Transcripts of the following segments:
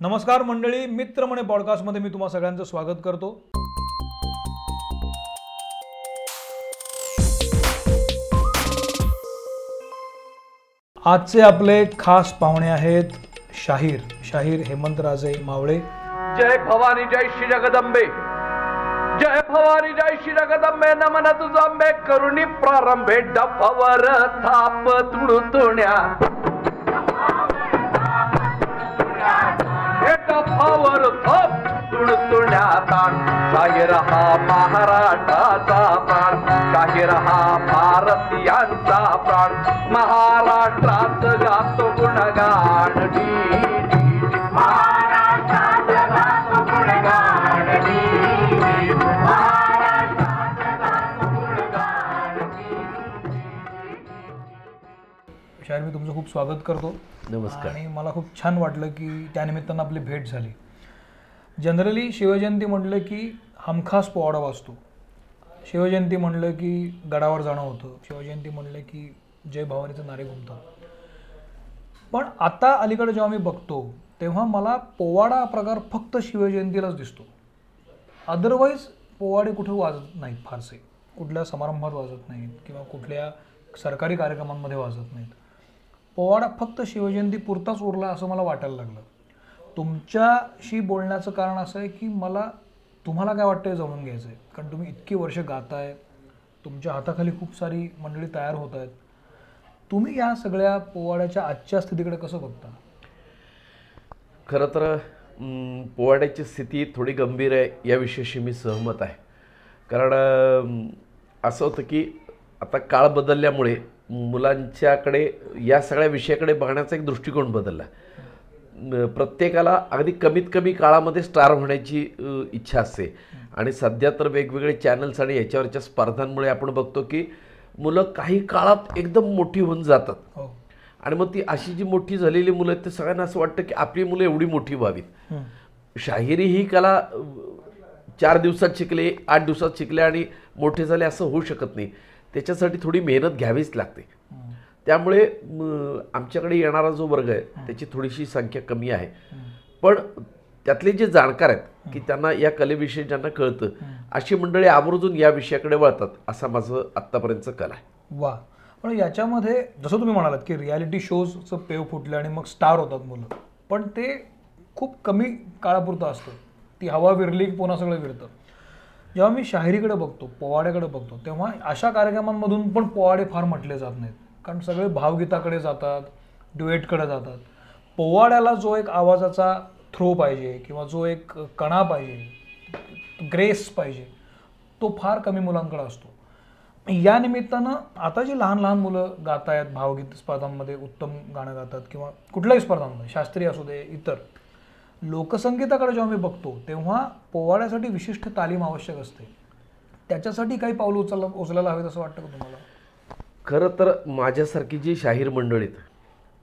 नमस्कार मंडळी मित्र म्हणे पॉडकास्टमध्ये मी तुम्हा सगळ्यांचं स्वागत करतो. आजचे आपले खास पाहुणे आहेत शाहीर शाहीर हेमंतराजे मावळे. जय भवानी जय श्री जगदंबे. जय भवानी जय श्री जगदंबे नमन तुझंबे करुणी प्रारंभे डफवर थाप तुडतुण्या वर थप तुडतुण्या ताण शाहीर हा महाराष्ट्राचा प्राण. शाहीर हा भारतीयांचा प्राण. महाराष्ट्रात गातो गुणगान खूप स्वागत करतो. नमस्कार. आणि मला खूप छान वाटलं की त्यानिमित्तानं आपली भेट झाली. जनरली शिवजयंती म्हटलं की हमखास पोवाडा वाचतो शिवजयंती म्हणलं की गडावर जाणं होतं. शिवजयंती म्हणलं की जय भवानीचे नारे घुमतात. पण आता अलीकडे जेव्हा मी बघतो तेव्हा मला पोवाडा प्रकार फक्त शिवजयंतीलाच दिसतो. अदरवाईज पोवाडे कुठे वाजत नाहीत फारसे. कुठल्या समारंभात वाजत नाहीत किंवा कुठल्या सरकारी कार्यक्रमांमध्ये वाजत नाहीत. पोवाडा फक्त शिवजयंती पुरताच उरला असं मला वाटायला लागलं. तुमच्याशी बोलण्याचं कारण असं आहे की मला तुम्हाला काय वाटतं हे जाणून घ्यायचं आहे कारण तुम्ही इतकी वर्ष गाताय तुमच्या हाताखाली खूप सारी मंडळी तयार होत आहेत. तुम्ही या सगळ्या पोवाड्याच्या आजच्या स्थितीकडे कसं बघता? खरं तर पोवाड्याची स्थिती थोडी गंभीर आहे याविषयीशी मी सहमत आहे. कारण असं होतं की आता काळ बदलल्यामुळे मुलांच्याकडे या सगळ्या विषयाकडे बघण्याचा एक दृष्टिकोन बदलला. प्रत्येकाला अगदी कमीत कमी काळामध्ये स्टार होण्याची इच्छा असते. आणि सध्या तर वेगवेगळे चॅनल्स आणि याच्यावरच्या स्पर्धांमुळे आपण बघतो की मुलं काही काळात एकदम मोठी होऊन जातात. हो. आणि मग ती अशी जी मोठी झालेली मुलं आहेत ते सगळ्यांना असं वाटतं की आपली मुलं एवढी मोठी व्हावीत. शाहिरी ही कला चार दिवसात शिकले आठ दिवसात शिकले आणि मोठे झाले असं होऊ शकत नाही. त्याच्यासाठी थोडी मेहनत घ्यावीच लागते. त्यामुळे आमच्याकडे येणारा जो वर्ग आहे त्याची थोडीशी संख्या कमी आहे. पण त्यातले जे जाणकार आहेत की त्यांना या कलेविषयी ज्यांना कळतं अशी मंडळी आवर्जून या विषयाकडे वळतात असा माझं आत्तापर्यंतचं कल आहे. वा. पण याच्यामध्ये जसं तुम्ही म्हणालात की रियालिटी शोजचं पेव फुटलं आणि मग स्टार होतात मुलं. पण ते खूप कमी काळापुरतं असतं. ती हवा विरली की पुन्हा सगळं विरतं. जेव्हा मी शाहिरीकडे बघतो पोवाड्याकडे बघतो तेव्हा अशा कार्यक्रमांमधून पण पोवाडे फार म्हटले जात नाहीत. कारण सगळे भावगीताकडे जातात डुएटकडे जातात. पोवाड्याला जो एक आवाजाचा थ्रो पाहिजे किंवा जो एक कणा पाहिजे ग्रेस पाहिजे तो फार कमी मुलांकडे असतो. या निमित्तानं आता जी लहान लहान मुलं गात आहेत भावगीत स्पर्धांमध्ये उत्तम गाणं गातात किंवा कुठल्याही स्पर्धांमध्ये शास्त्रीय असू दे इतर लोकसंगीताकडे जेव्हा मी बघतो तेव्हा पोवाड्यासाठी विशिष्ट तालीम आवश्यक असते. त्याच्यासाठी काही पावलं उचलला उचलायला हवेत असं वाटतं का तुम्हाला? खरं तर माझ्यासारखी जी शाहीर मंडळीत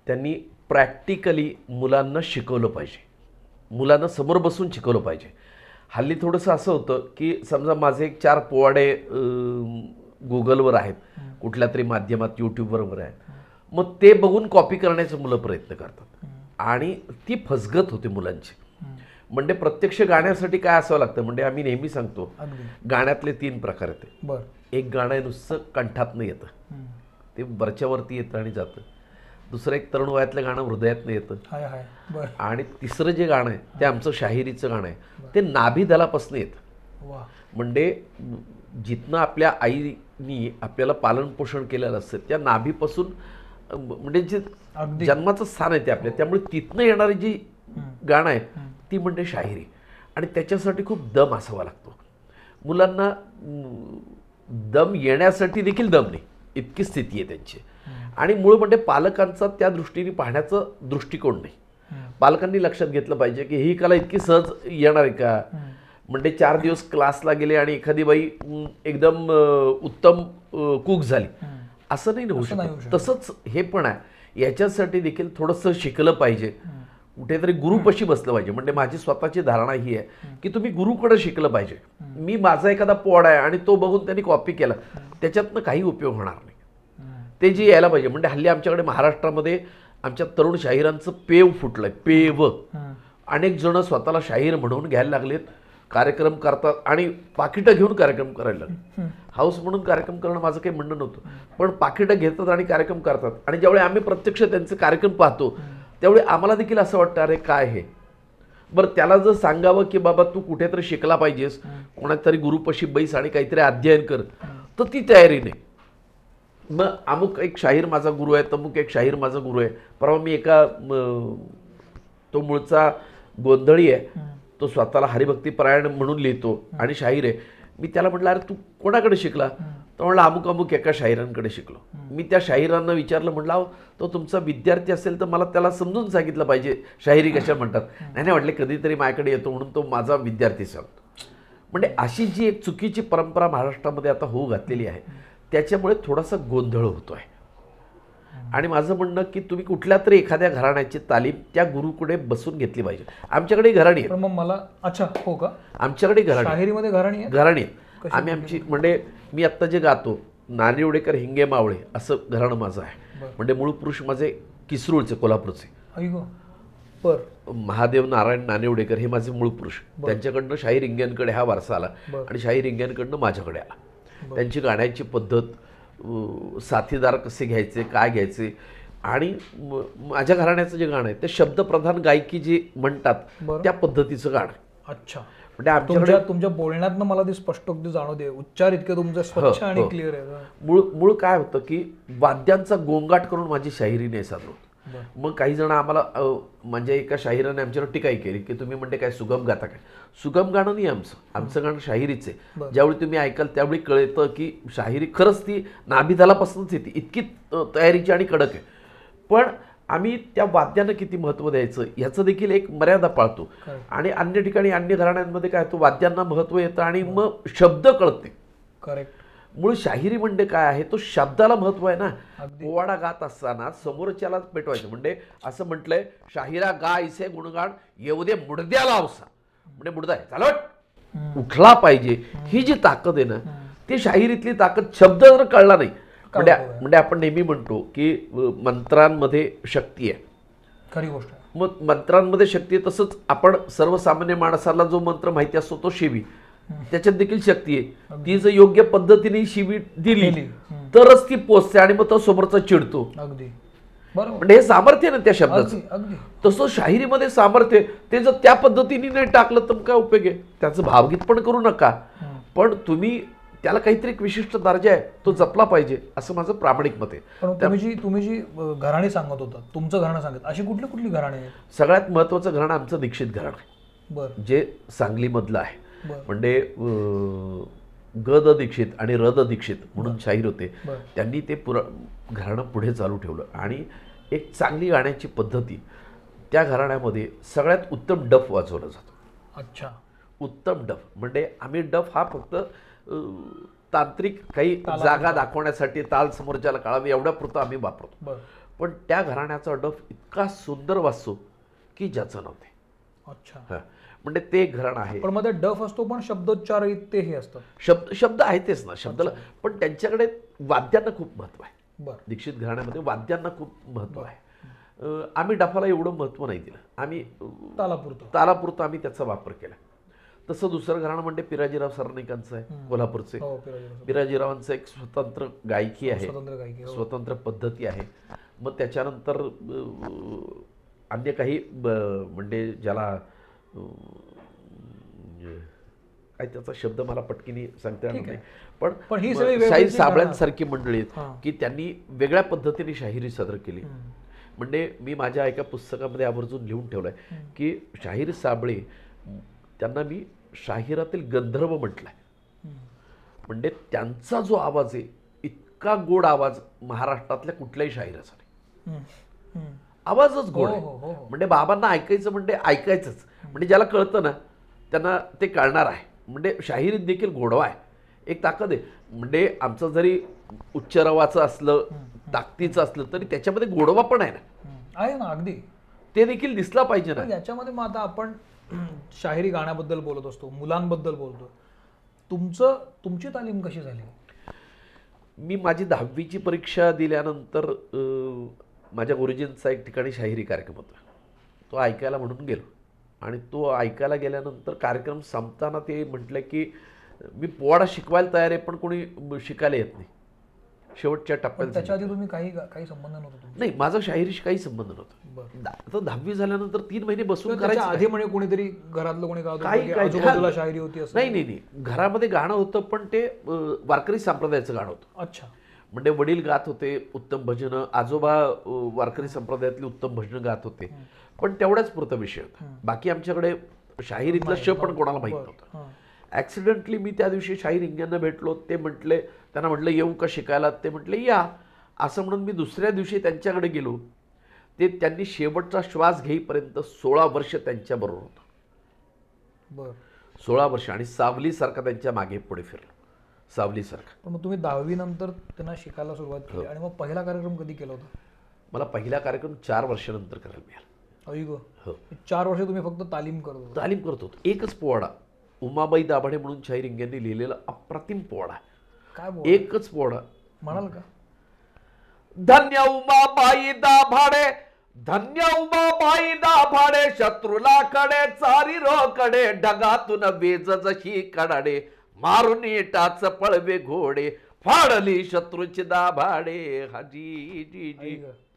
त्यांनी प्रॅक्टिकली मुलांना शिकवलं पाहिजे. मुलांना समोर बसून शिकवलं पाहिजे. हल्ली थोडंसं असं होतं की समजा माझे एक चार पोवाडे गुगलवर आहेत कुठल्या तरी माध्यमात यूट्यूबवर आहेत. मग ते बघून कॉपी करण्याचे मुलं प्रयत्न करतात. आणि ती फसगत होते मुलांची. म्हणजे प्रत्यक्ष गाण्यासाठी काय असावं लागतं? म्हणजे आम्ही नेहमी सांगतो गाण्यातले तीन प्रकार आहेत बरं. एक गाणं नुसतं कंठातनं येतं. ते वरच्यावरती येतं आणि जातं. दुसरं एक तरुण वयातलं गाणं हृदयातनं येतं. आणि तिसरं जे गाणं आहे ते आमचं शाहिरीचं गाणं आहे. ते नाभी दलापासून येतं. म्हणजे जिथनं आपल्या आईनी आपल्याला पालनपोषण केलेलं असतं त्या नाभीपासून म्हणजे जे जन्माचं स्थान आहे ते आपल्या. त्यामुळे तिथनं येणारी जी गाणं आहे ती म्हणजे शाहिरी आणि त्याच्यासाठी खूप दम असावा लागतो. मुलांना दम येण्यासाठी देखील दम नाही. इतकी स्थिती आहे त्यांची. आणि मूळ म्हणजे पालकांचा त्या दृष्टीने पाहण्याचं दृष्टिकोन नाही. पालकांनी लक्षात घेतलं पाहिजे की ही कला इतकी सहज येणार आहे का? म्हणजे चार दिवस क्लासला गेले आणि एखादी बाई एकदम उत्तम कूक झाली. असं नाही होऊ शकत. तसंच हे पण आहे. याच्यासाठी देखील थोडंसं शिकलं पाहिजे. कुठेतरी गुरुपशी बसलं पाहिजे. म्हणजे माझी स्वतःची धारणा ही आहे की तुम्ही गुरुकडे शिकलं पाहिजे. मी माझा एखादा पोड आहे आणि तो बघून त्यांनी कॉपी केला त्याच्यातनं काही उपयोग होणार नाही. ते जे यायला पाहिजे म्हणजे हल्ली आमच्याकडे महाराष्ट्रामध्ये आमच्या तरुण शाहिरांचं पेव फुटलंय. पेव. अनेक जण स्वतःला शाहीर म्हणून घ्यायला लागलेत. कार्यक्रम करतात आणि पाकिटं घेऊन कार्यक्रम करायला लागले हाऊस म्हणून कार्यक्रम करणं माझं काही म्हणणं नव्हतं. पण पाकिटं घेतात आणि कार्यक्रम करतात. आणि ज्यावेळी आम्ही प्रत्यक्ष त्यांचे कार्यक्रम पाहतो त्यावेळी आम्हाला देखील असं वाटतं अरे काय हे? बरं त्याला जर सांगावं की बाबा तू कुठेतरी शिकला पाहिजेस कोणातरी गुरुपशी बैस आणि काहीतरी अध्ययन कर तर ती तयारी नाही. मग अमुक एक शाहीर माझा गुरु आहे तमुक एक शाहीर माझा गुरु आहे. परवा मी एका तो मूळचा गोंधळी आहे. तो स्वतःला हरिभक्तीपरायण म्हणून लिहितो आणि शाहीर आहे. मी त्याला म्हटलं अरे तू कोणाकडे शिकला? तर म्हणलं अमुक अमुक एका शाहिरांकडे शिकलो. मी त्या शाहिरांना विचारलं म्हटलं अहो तो तुमचा विद्यार्थी असेल तर मला त्याला समजून सांगितलं पाहिजे शाहिरी कशा म्हणतात. नाही नाही म्हटले कधीतरी माझ्याकडे येतो म्हणून तो माझा विद्यार्थी सांगतो म्हणजे अशी जी एक चुकीची परंपरा महाराष्ट्रामध्ये आता होऊ घातलेली आहे त्याच्यामुळे थोडासा गोंधळ होतो आहे आणि माझं म्हणणं की तुम्ही कुठल्या तरी एखाद्या घराण्याची तालीम त्या गुरुकडे बसून घेतली पाहिजे. आमच्याकडे घराणी आहे मग मला अच्छा हो का? आमच्याकडे घराणी आहे. शाहिरीमध्ये घराणी आहे घराणी आहे. आम्ही आमची म्हणजे मी आत्ता जे गातो नानिवडेकर हिंगे मावळे असं घराणं माझं आहे. म्हणजे मूळ पुरुष माझे किसरूळचे कोल्हापूरचे. बर महादेव नारायण नानिवडेकर हे माझे मूळ पुरुष. त्यांच्याकडनं शाहीर इंग्यांकडे हा वारसा आला आणि शाहीर इंग्यांकडनं माझ्याकडे आला. त्यांची गाण्याची पद्धत साथीदार कसे घ्यायचे काय घ्यायचे आणि माझ्या घराण्याचं जे गाणं आहे ते शब्दप्रधान गायकी जी म्हणतात. त्या पद्धतीचं गाणं. अच्छा म्हणजे तुमच्या बोलण्यातनं मला ते स्पष्टोक्ती जाणवते उच्चार इतके तुमचे स्वच्छ हो, आणि हो. क्लिअर आहे मूळ मूळ काय होतं की वाद्यांचा गोंगाट करून माझी शाहिरी नाही बरं. मग काही जण आम्हाला म्हणजे एका शाहिराने आमच्यावर टीकाही केली की तुम्ही म्हणते काय सुगम गाता काय? सुगम गाणं नाही आमचं. आमचं गाणं शाहिरीच आहे. ज्यावेळी तुम्ही ऐकाल त्यावेळी कळतं की शाहिरी खरंच ती नाभिदालापासूनच येते. इतकी तयारीची आणि कडक आहे. पण आम्ही त्या वाद्यांना किती महत्त्व द्यायचं ह्याचं देखील एक मर्यादा पाळतो. आणि अन्य ठिकाणी अन्य घराण्यांमध्ये काय होतं वाद्यांना महत्त्व येतं आणि मग शब्द कळते. करेक्ट मूळ शाहिरी म्हणजे काय आहे? तो शब्दाला महत्त्व आहे ना. पोवाडा गात असताना समोरच्याला पेटवायचं. म्हणजे असं म्हटलंय शाहिरा गा इसे येऊ दे मुडद्याला अवसा म्हणजे मुडदा आहे. चालवट उठला पाहिजे. ही जी ताकद आहे ना ती शाहिरीतली ताकद शब्द जर कळला नाही म्हणजे म्हणजे आपण नेहमी म्हणतो की मंत्रांमध्ये शक्ती आहे. खरी गोष्ट मग मंत्रांमध्ये शक्ती आहे तसंच आपण सर्वसामान्य माणसाला जो मंत्र माहिती असतो तो शिवी. त्याच्यात देखील शक्ती आहे. ती जर योग्य पद्धतीने शिवी दिली. तरच ती पोचते आणि मग तो समोरचा चिडतो. अगदी. बरोबर. म्हणजे हे सामर्थ्य ना त्या शब्दाचं. अगदी तसं शाहिरीमध्ये सामर्थ्य. ते जर त्या पद्धतीने नाही टाकलं तर काय उपयोग आहे? त्याचं भावगीत पण करू नका. पण तुम्ही त्याला काहीतरी एक विशिष्ट दर्जा आहे. तो जपला पाहिजे असं माझं प्रामाणिक मत आहे. तुम्ही जी तुम्ही जी घराणी सांगत होता तुमचं घराणं सांगत अशी कुठली कुठली घराणी सगळ्यात महत्त्वाचं घराणं आमचं दीक्षित घराणं आहे. बर. जे सांगलीमधलं आहे. म्हणजे अं, ग द दीक्षित आणि र द दीक्षित म्हणून शाहीर होते. त्यांनी ते पुरा घराणं पुढे चालू ठेवलं. आणि एक चांगली गाण्याची पद्धती त्या घराण्यामध्ये सगळ्यात उत्तम डफ वाजवला जातो. अच्छा. उत्तम डफ. म्हणजे आम्ही डफ हा फक्त तांत्रिक काही जागा दाखवण्यासाठी ताल समोरच्याला कळावी एवढ्यापुरतं आम्ही वापरतो. पण त्या घराण्याचा डफ इतका सुंदर वाजतो की ज्याचं नव्हते अच्छा. हा. म्हणजे ते एक घराणं आहे. पण मध्ये डफ असतो पण शब्दोच्चार ते हे असतात शब्द शब्द आहेतच ना शब्दाला पण त्यांच्याकडे वाद्यांना खूप महत्त्व आहे. दीक्षित घराण्यामध्ये वाद्यांना खूप महत्त्व आहे. आम्ही डफाला एवढं महत्त्व नाही दिलं. आम्ही तालापुरतं. तालापुरतं आम्ही त्याचा वापर केला. तसं दुसरं घराणं म्हणजे पिराजीराव सरनेकांचं आहे कोल्हापूरचे हो पिराजी पिराजीरावांचं एक स्वतंत्र गायकी आहे. स्वतंत्र हो. पद्धती आहे. मग त्याच्यानंतर अन्य काही म्हणजे ज्याला काय त्याचा शब्द मला पटकीने सांगता येणार नाही. पण पण ही सगळी शाहीर साबळ्यांसारखी मंडळी आहेत. की त्यांनी वेगळ्या पद्धतीने शाहिरी सादर केली. म्हणजे मी माझ्या एका पुस्तकामध्ये आवर्जून लिहून ठेवलंय की शाहीर साबळे त्यांना मी शाहिरातील गंधर्व म्हटलंय. म्हणजे त्यांचा जो आवाज आहे इतका गोड आवाज महाराष्ट्रातल्या कुठल्याही शाहिराचा नाही. आवाजच गोड हो, आहे. हो, हो. म्हणजे बाबांना ऐकायचं म्हणजे ऐकायचंच. म्हणजे ज्याला कळतं ना त्यांना ते कळणार आहे. म्हणजे शाहिरीत देखील गोडवा आहे. एक ताकद आहे. म्हणजे आमचं जरी उच्चारवाचं असलं ताकदीचं असलं तरी त्याच्यामध्ये गोडवा पण आहे ना. आहे ना अगदी. ते देखील दिसला पाहिजे ना. याच्यामध्ये मग आता आपण शाहिरी गाण्याबद्दल बोलत असतो मुलांबद्दल बोलतो तुमचं तुमची तालीम कशी झाली? मी माझी दहावीची परीक्षा दिल्यानंतर माझ्या गुरुजींचा एक ठिकाणी शाहिरी कार्यक्रम होता. तो ऐकायला म्हणून गेलो. आणि तो ऐकायला गेल्यानंतर कार्यक्रम संपताना ते म्हटलं की मी पोवाडा शिकवायला तयार आहे पण कोणी शिकायला येत नाही. शेवटच्या टप्प्यात त्याच्या आधी तुम्ही काही काही संबंध नव्हता नाही माझा शाहिरीशी काही संबंध नव्हता. आता दहावी झाल्यानंतर तीन महिने बसून करायचं आधी म्हणे कोणीतरी घरातलं कोणी गाव काही शायरी होती असं नाही नाही नाही. घरामध्ये गाणं होतं पण ते वारकरी संप्रदायाचं गाणं होतं. अच्छा. म्हणजे वडील गात होते उत्तम भजनं. आजोबा वारकरी संप्रदायातली उत्तम भजनं गात होते. पण तेवढ्याच पुरता विषय. होता बाकी आमच्याकडे शाहिरीतला श पण कोणाला माहीत नव्हतं. ॲक्सिडेंटली मी त्या दिवशी शाहीर इंग्यांना भेटलो. ते म्हटले त्यांना म्हटलं येऊ का शिकायला? ते म्हटले या. असं म्हणून मी दुसऱ्या दिवशी त्यांच्याकडे गेलो. ते त्यांनी शेवटचा श्वास घेईपर्यंत सोळा वर्ष त्यांच्याबरोबर होतं. बरं. सोळा वर्ष आणि सावलीसारखा त्यांच्या मागे पुढे फिरलो. सावलीसारखा. पण मग तुम्ही दहावी नंतर त्यांना शिकायला सुरुवात हो. केली आणि मग पहिला कार्यक्रम कधी केला होता? मला पहिला कार्यक्रम चार वर्षानंतर करायला मिळाला. हो. चार वर्ष तुम्ही फक्त तालीम करत होता. तालीम करत होतो. एकच पोवाडा. उमाबाई दाभाडे म्हणून शाहीर इंग्यांनी लिहिलेला अप्रतिम पोवाडा. काय एकच पोवाडा. म्हणाल का? धन्य उमाबाई दाभाडे. धन्य उमाबाई दाभाडे. शत्रूला कडे चारी कडे ढगातून वीज जशी कडाडे. मारून टाच पळवे घोडे फाडली शत्रूची दाभाडे. हाजी जी जी.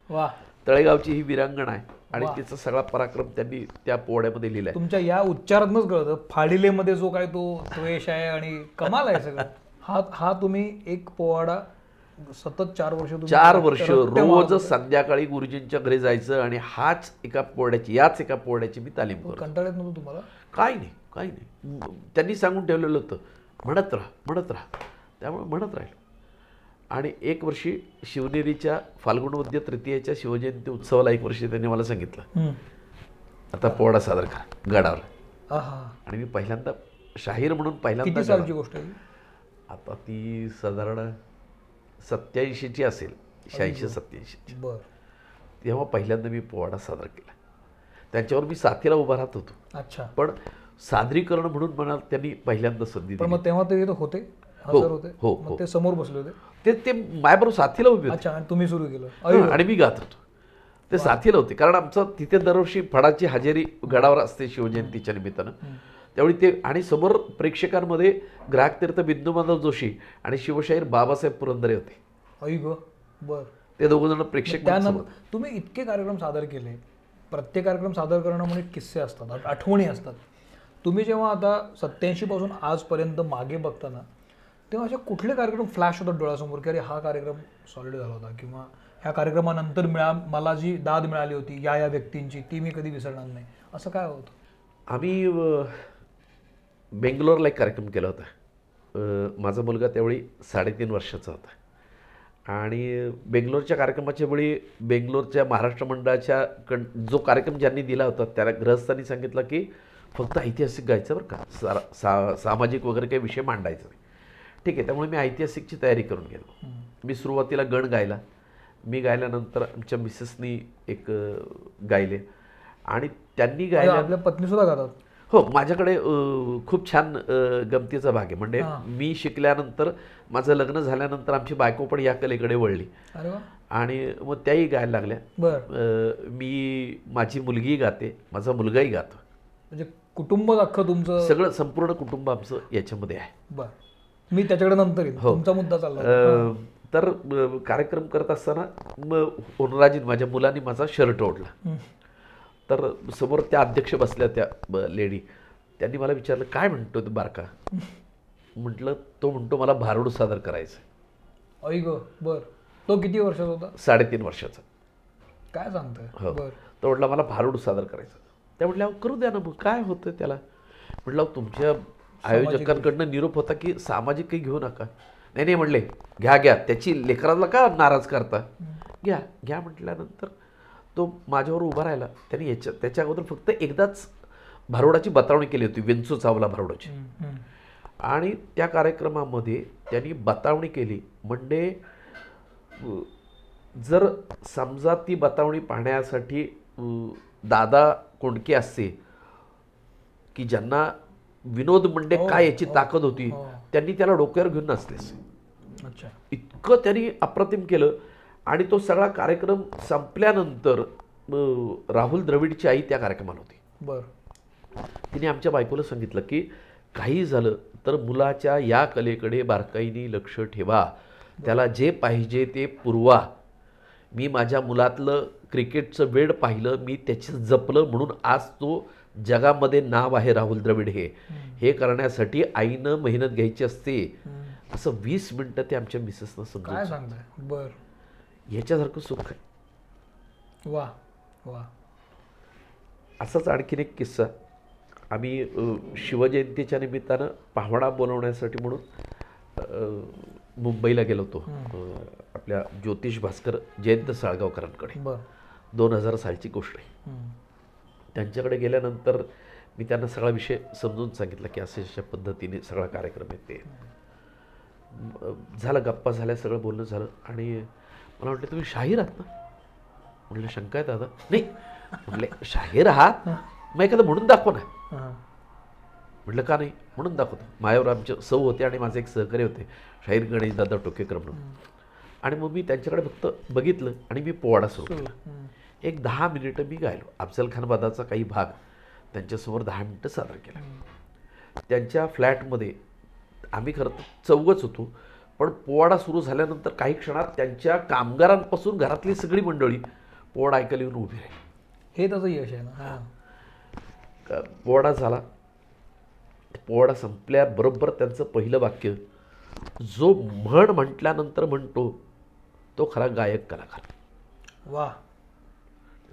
वा. तळेगावची ही विरांगण आहे आणि. तिचा सगळा पराक्रम त्यांनी त्या पोवाड्यामध्ये लिहिलाय. तुमच्या या उच्चारातूनच कळतं. फाडिलेमध्ये जो काय तो द्वेष आहे आणि कमाल आहे सगळं. हा हा तुम्ही एक पोवाडा सतत चार वर्ष चार वर्ष रोज. संध्याकाळी गुरुजींच्या घरी जायचं आणि हाच एका पोवाड्याची याच एका पोवाड्याची मी तालीम करतो. कंटाळत नव्हतं तुम्हाला? काय नाही काय नाही. त्यांनी सांगून ठेवलेलं होतं. म्हणत राहा म्हणत राहा. त्यामुळे म्हणत राहील. आणि एक वर्षी शिवनेरीच्या फाल्गुन वद्य तृतीयेच्या शिवजयंती उत्सवाला एक वर्षी त्यांनी मला सांगितलं. आता पोवाडा सादर करा गडावर. आहा. आणि मी पहिल्यांदा शाहीर म्हणून पहिल्यांदा गोष्ट? आता ती साधारण सत्याऐंशीची असेल शहाऐंशी सत्याऐंशीची बर. तेव्हा पहिल्यांदा मी पोवाडा सादर केला. त्यांच्यावर मी साथीला उभा राहत होतो. अच्छा. पण सादरीकरण म्हणून मला त्यांनी पहिल्यांदा संधी पण दिली. मग तेव्हा ते होते? हो, होते? हो, हो. ते समोर बसले होते? ते ते माझ्याबरोबर साथीला उभे होते. आणि तुम्ही सुरू केलं. आणि मी गात होतो. ते साथीला होते. कारण आमचं तिथे दरवर्षी फडाची हजेरी गडावर असते शिवजयंतीच्या निमित्तानं. त्यावेळी ते आणि समोर प्रेक्षकांमध्ये ग्राहक तीर्थ बिंदुमाधव जोशी आणि शिवशाहीर बाबासाहेब पुरंदरे होते. आई ग बर. ते दोघ जण प्रेक्षक तुम्ही इतके कार्यक्रम सादर केले. प्रत्येक कार्यक्रम सादर करणं म्हणजे किस्से असतात आठ- आठवणी असतात. तुम्ही जेव्हा आता सत्याऐंशीपासून आजपर्यंत मागे बघताना तेव्हा असे कुठले कार्यक्रम फ्लॅश होतात डोळ्यासमोर की अरे हा कार्यक्रम सॉलिड झाला होता किंवा ह्या कार्यक्रमानंतर मिळा मला जी दाद मिळाली होती या या व्यक्तींची ती मी कधी विसरणार नाही. असं काय होतं? आम्ही बेंगलोरला एक कार्यक्रम केला होता. माझा मुलगा त्यावेळी साडेतीन वर्षाचा होता. आणि बेंगलोरच्या कार्यक्रमाच्या वेळी बेंगलोरच्या महाराष्ट्र मंडळाच्या कण जो कार्यक्रम ज्यांनी दिला होता त्याला ग्रहस्थांनी सांगितलं की फक्त ऐतिहासिक गायचं बरं का. सारा सा सामाजिक वगैरे काही विषय मांडायचा नाही. ठीक आहे त्यामुळे मी ऐतिहासिकची तयारी करून गेलो मी सुरुवातीला गण गायला. मी गायल्यानंतर आमच्या मिसेसनी एक गायले. आणि त्यांनी गायल्या आपल्या पत्नी सुद्धा गातात? हो माझ्याकडे खूप छान गमतीचा भाग आहे. म्हणजे. मी शिकल्यानंतर माझं लग्न झाल्यानंतर आमची बायको पण या कलेकडे वळली. आणि मग त्याही गायला लागल्या. मी माझी मुलगीही गाते माझा मुलगाही गातो. म्हणजे कुटुंब अख्खं तुमचं सगळं संपूर्ण कुटुंब आमचं याच्यामध्ये आहे. बर. मी त्याच्याकडे नंतर येईल हो. तुमचा मुद्दा चालला. अ, तर अ, कार्यक्रम करत असताना मग होनराजी माझ्या मुलांनी माझा शर्ट ओढला. तर समोर त्या अध्यक्ष बसल्या त्या लेडी. त्यांनी मला विचारलं काय म्हणतो तो बारका? म्हटलं तो म्हणतो मला भारुड सादर करायचं आई ग बर. तो किती वर्षाचा होता? साडेतीन वर्षाचा. काय सांगतोय? हो. बर. तो म्हटला मला भारुड सादर करायचं त्या म्हटल्या करू द्या ना मग काय होतं त्याला? म्हटलं तुमच्या आयोजकांकडनं निरोप होता की सामाजिक काही घेऊ नका. नाही नाही म्हणले घ्या घ्या त्याची लेकराला का नाराज करता? घ्या घ्या म्हटल्यानंतर तो माझ्यावर उभा राहिला. त्यांनी याच्या त्याच्या अगोदर फक्त एकदाच भारुडाची बतावणी केली होती वेंचू चावला भारुडाची. आणि त्या कार्यक्रमामध्ये त्यांनी बतावणी केली. म्हणजे जर समजा ती बतावणी पाहण्यासाठी दादा कोंडके असते की ज्यांना विनोद म्हणजे काय याची हो, ताकद होती हो. त्यांनी त्याला डोक्यावर घेऊन अच्छा. इतकं त्यांनी अप्रतिम केलं आणि तो सगळा कार्यक्रम संपल्यानंतर राहुल द्रविडची आई त्या कार्यक्रमाला होती. बर. तिने आमच्या बायकोला सांगितलं की काही झालं तर मुलाच्या या कलेकडे बारकाईने लक्ष ठेवा. त्याला जे पाहिजे ते पुरवा. मी माझ्या मुलातलं क्रिकेटचं वेळ पाहिलं मी त्याचं जपलं म्हणून आज तो जगामध्ये नाव आहे राहुल द्रविड हे. हे करण्यासाठी आईनं मेहनत घ्यायची असते. असं वीस मिनटं ते आमच्या मिसेसनं समजून बर. ह्याच्यासारखं सुख आहे. वा वा. असाच आणखीन एक किस्सा. आम्ही शिवजयंतीच्या निमित्तानं पाहुणा बोलवण्यासाठी म्हणून मुंबईला गेलो होतो. आपल्या ज्योतिष भास्कर जयंत साळगावकरांकडे. दोन हजार सालची गोष्ट आहे. त्यांच्याकडे गेल्यानंतर मी त्यांना सगळा विषय समजून सांगितला की अशा अशा पद्धतीने सगळा कार्यक्रम आहे ते अ, झालं गप्पा झाल्या सगळं बोलणं झालं आणि मला वाटलं तुम्ही शाहीर आहात ना? म्हटलं शंका आहे दादा. नाही. म्हटले शाहीर आहात? मग एखादं म्हणून दाखवा ना. म्हटलं का नाही? म्हणून दाखवतो. मायावर आमचे सौ होते आणि माझे एक सहकारी होते शाहीर गणेश दादा टोकेकर म्हणून. आणि मग मी त्यांच्याकडे फक्त बघितलं आणि मी पोवाडा सुरू केला. एक दहा मिनिटं मी गायलो. अफजल खान बादाचा काही भाग त्यांच्यासमोर दहा मिनिटं सादर केला. त्यांच्या फ्लॅटमध्ये आम्ही खरं तर चौघच होतो. पण पोवाडा सुरू झाल्यानंतर काही क्षणात त्यांच्या कामगारांपासून घरातली सगळी मंडळी पोवाडा ऐकायला येऊन उभी राहिली. हे त्याचं यश आहे ना. हां. पोवाडा झाला. पोवाडा संपल्याबरोबर त्यांचं पहिलं वाक्य जो म्हण म्हटल्यानंतर म्हणतो तो खरा गायक कलाकार. वा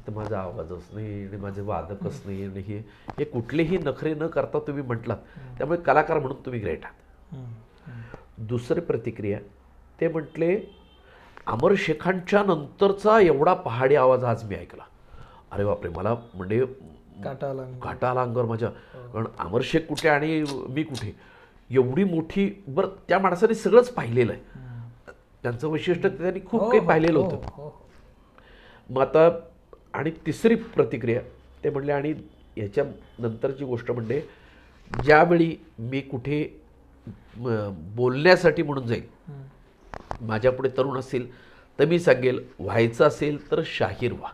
तर माझा आवाजच नाही आणि माझे वादकच नाही आणि हे हे कुठलेही नखरे न करता तुम्ही म्हटलात त्यामुळे कलाकार म्हणून तुम्ही ग्रेट आहात. दुसरी प्रतिक्रिया ते म्हटले अमर शेखांच्या नंतरचा एवढा पहाडी आवाज आज मी ऐकला. अरे बापरे मला म्हणजे घाटा आला अंगावर माझ्या. कारण अमर शेख कुठे आणि मी कुठे? एवढी मोठी बरं त्या माणसाने सगळंच पाहिलेलं आहे. त्यांचं वैशिष्ट्य त्यांनी खूप हो, काही हो, पाहिलेलं हो, होतं. मग आता आणि तिसरी प्रतिक्रिया ते म्हणले आणि याच्या नंतरची गोष्ट म्हणजे ज्यावेळी मी कुठे बोलण्यासाठी म्हणून जाईल. माझ्यापुढे तरुण असेल तर मी सांगेल व्हायचं असेल तर शाहीर व्हा.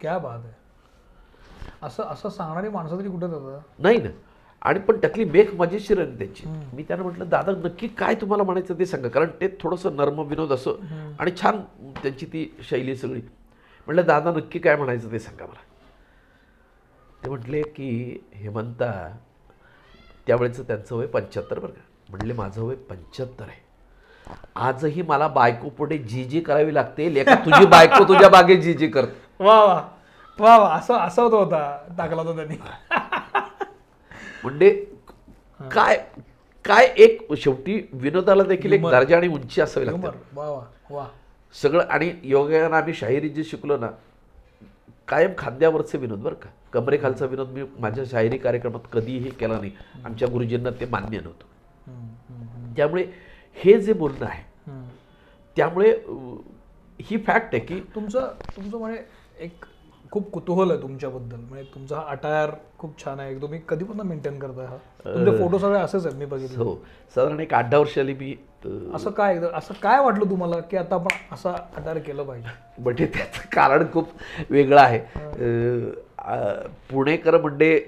क्या बात आहे. असं असं सांगणारी माणसं तरी कुठे जातात? नाही ना. आणि पण त्यातली मेख मजेशीर ना त्यांची. मी त्यांना म्हटलं दादा नक्की काय तुम्हाला म्हणायचं ते सांगा. कारण ते थोडंसं नर्म विनोद असं आणि छान त्यांची ती शैली सगळी. म्हटलं दादा नक्की काय म्हणायचं ते सांगा मला. ते म्हटले की हेमंता त्यावेळेचं त्यांचं वय पंच्याहत्तर बरं का. म्हटले माझं वय पंच्याहत्तर आहे. आजही मला बायको पुढे जी जी करावी लागते. लेका तुझी बायको तुझ्या बागे जी जी करते. वा वा. वा वा. असं असं होतं होता टाकला होता त्यांनी. म्हणजे काय काय एक शेवटी विनोदाला देखील एक दर्जा आणि उंची असावी लागते. सगळं आणि योगानं आम्ही शाहिरी जे शिकलो ना कायम खांद्यावरचे विनोद बरं का. कमरेखालचा विनोद मी माझ्या शाहिरी कार्यक्रमात कधीही केला नाही. आमच्या गुरुजींना ते मान्य नव्हतं. त्यामुळे हे जे बोलणं आहे. त्यामुळे ही फॅक्ट आहे की तुमचं तुमचं म्हणजे एक खूप कुतूहल आहे तुमच्याबद्दल. म्हणजे तुमचा हा अटायर खूप छान आहे. तुम्ही कधीपासून मेंटेन करताय हा? तुमचे फोटो सगळे असेच आहेत मी बघितले. हो. साधारण एक आठ दहा वर्षाली मी असं काय असं काय वाटलं तुम्हाला की आता आपण असा अटायर केलं पाहिजे? म्हणजे त्याचं कारण खूप वेगळं आहे. पुणेकर म्हणजे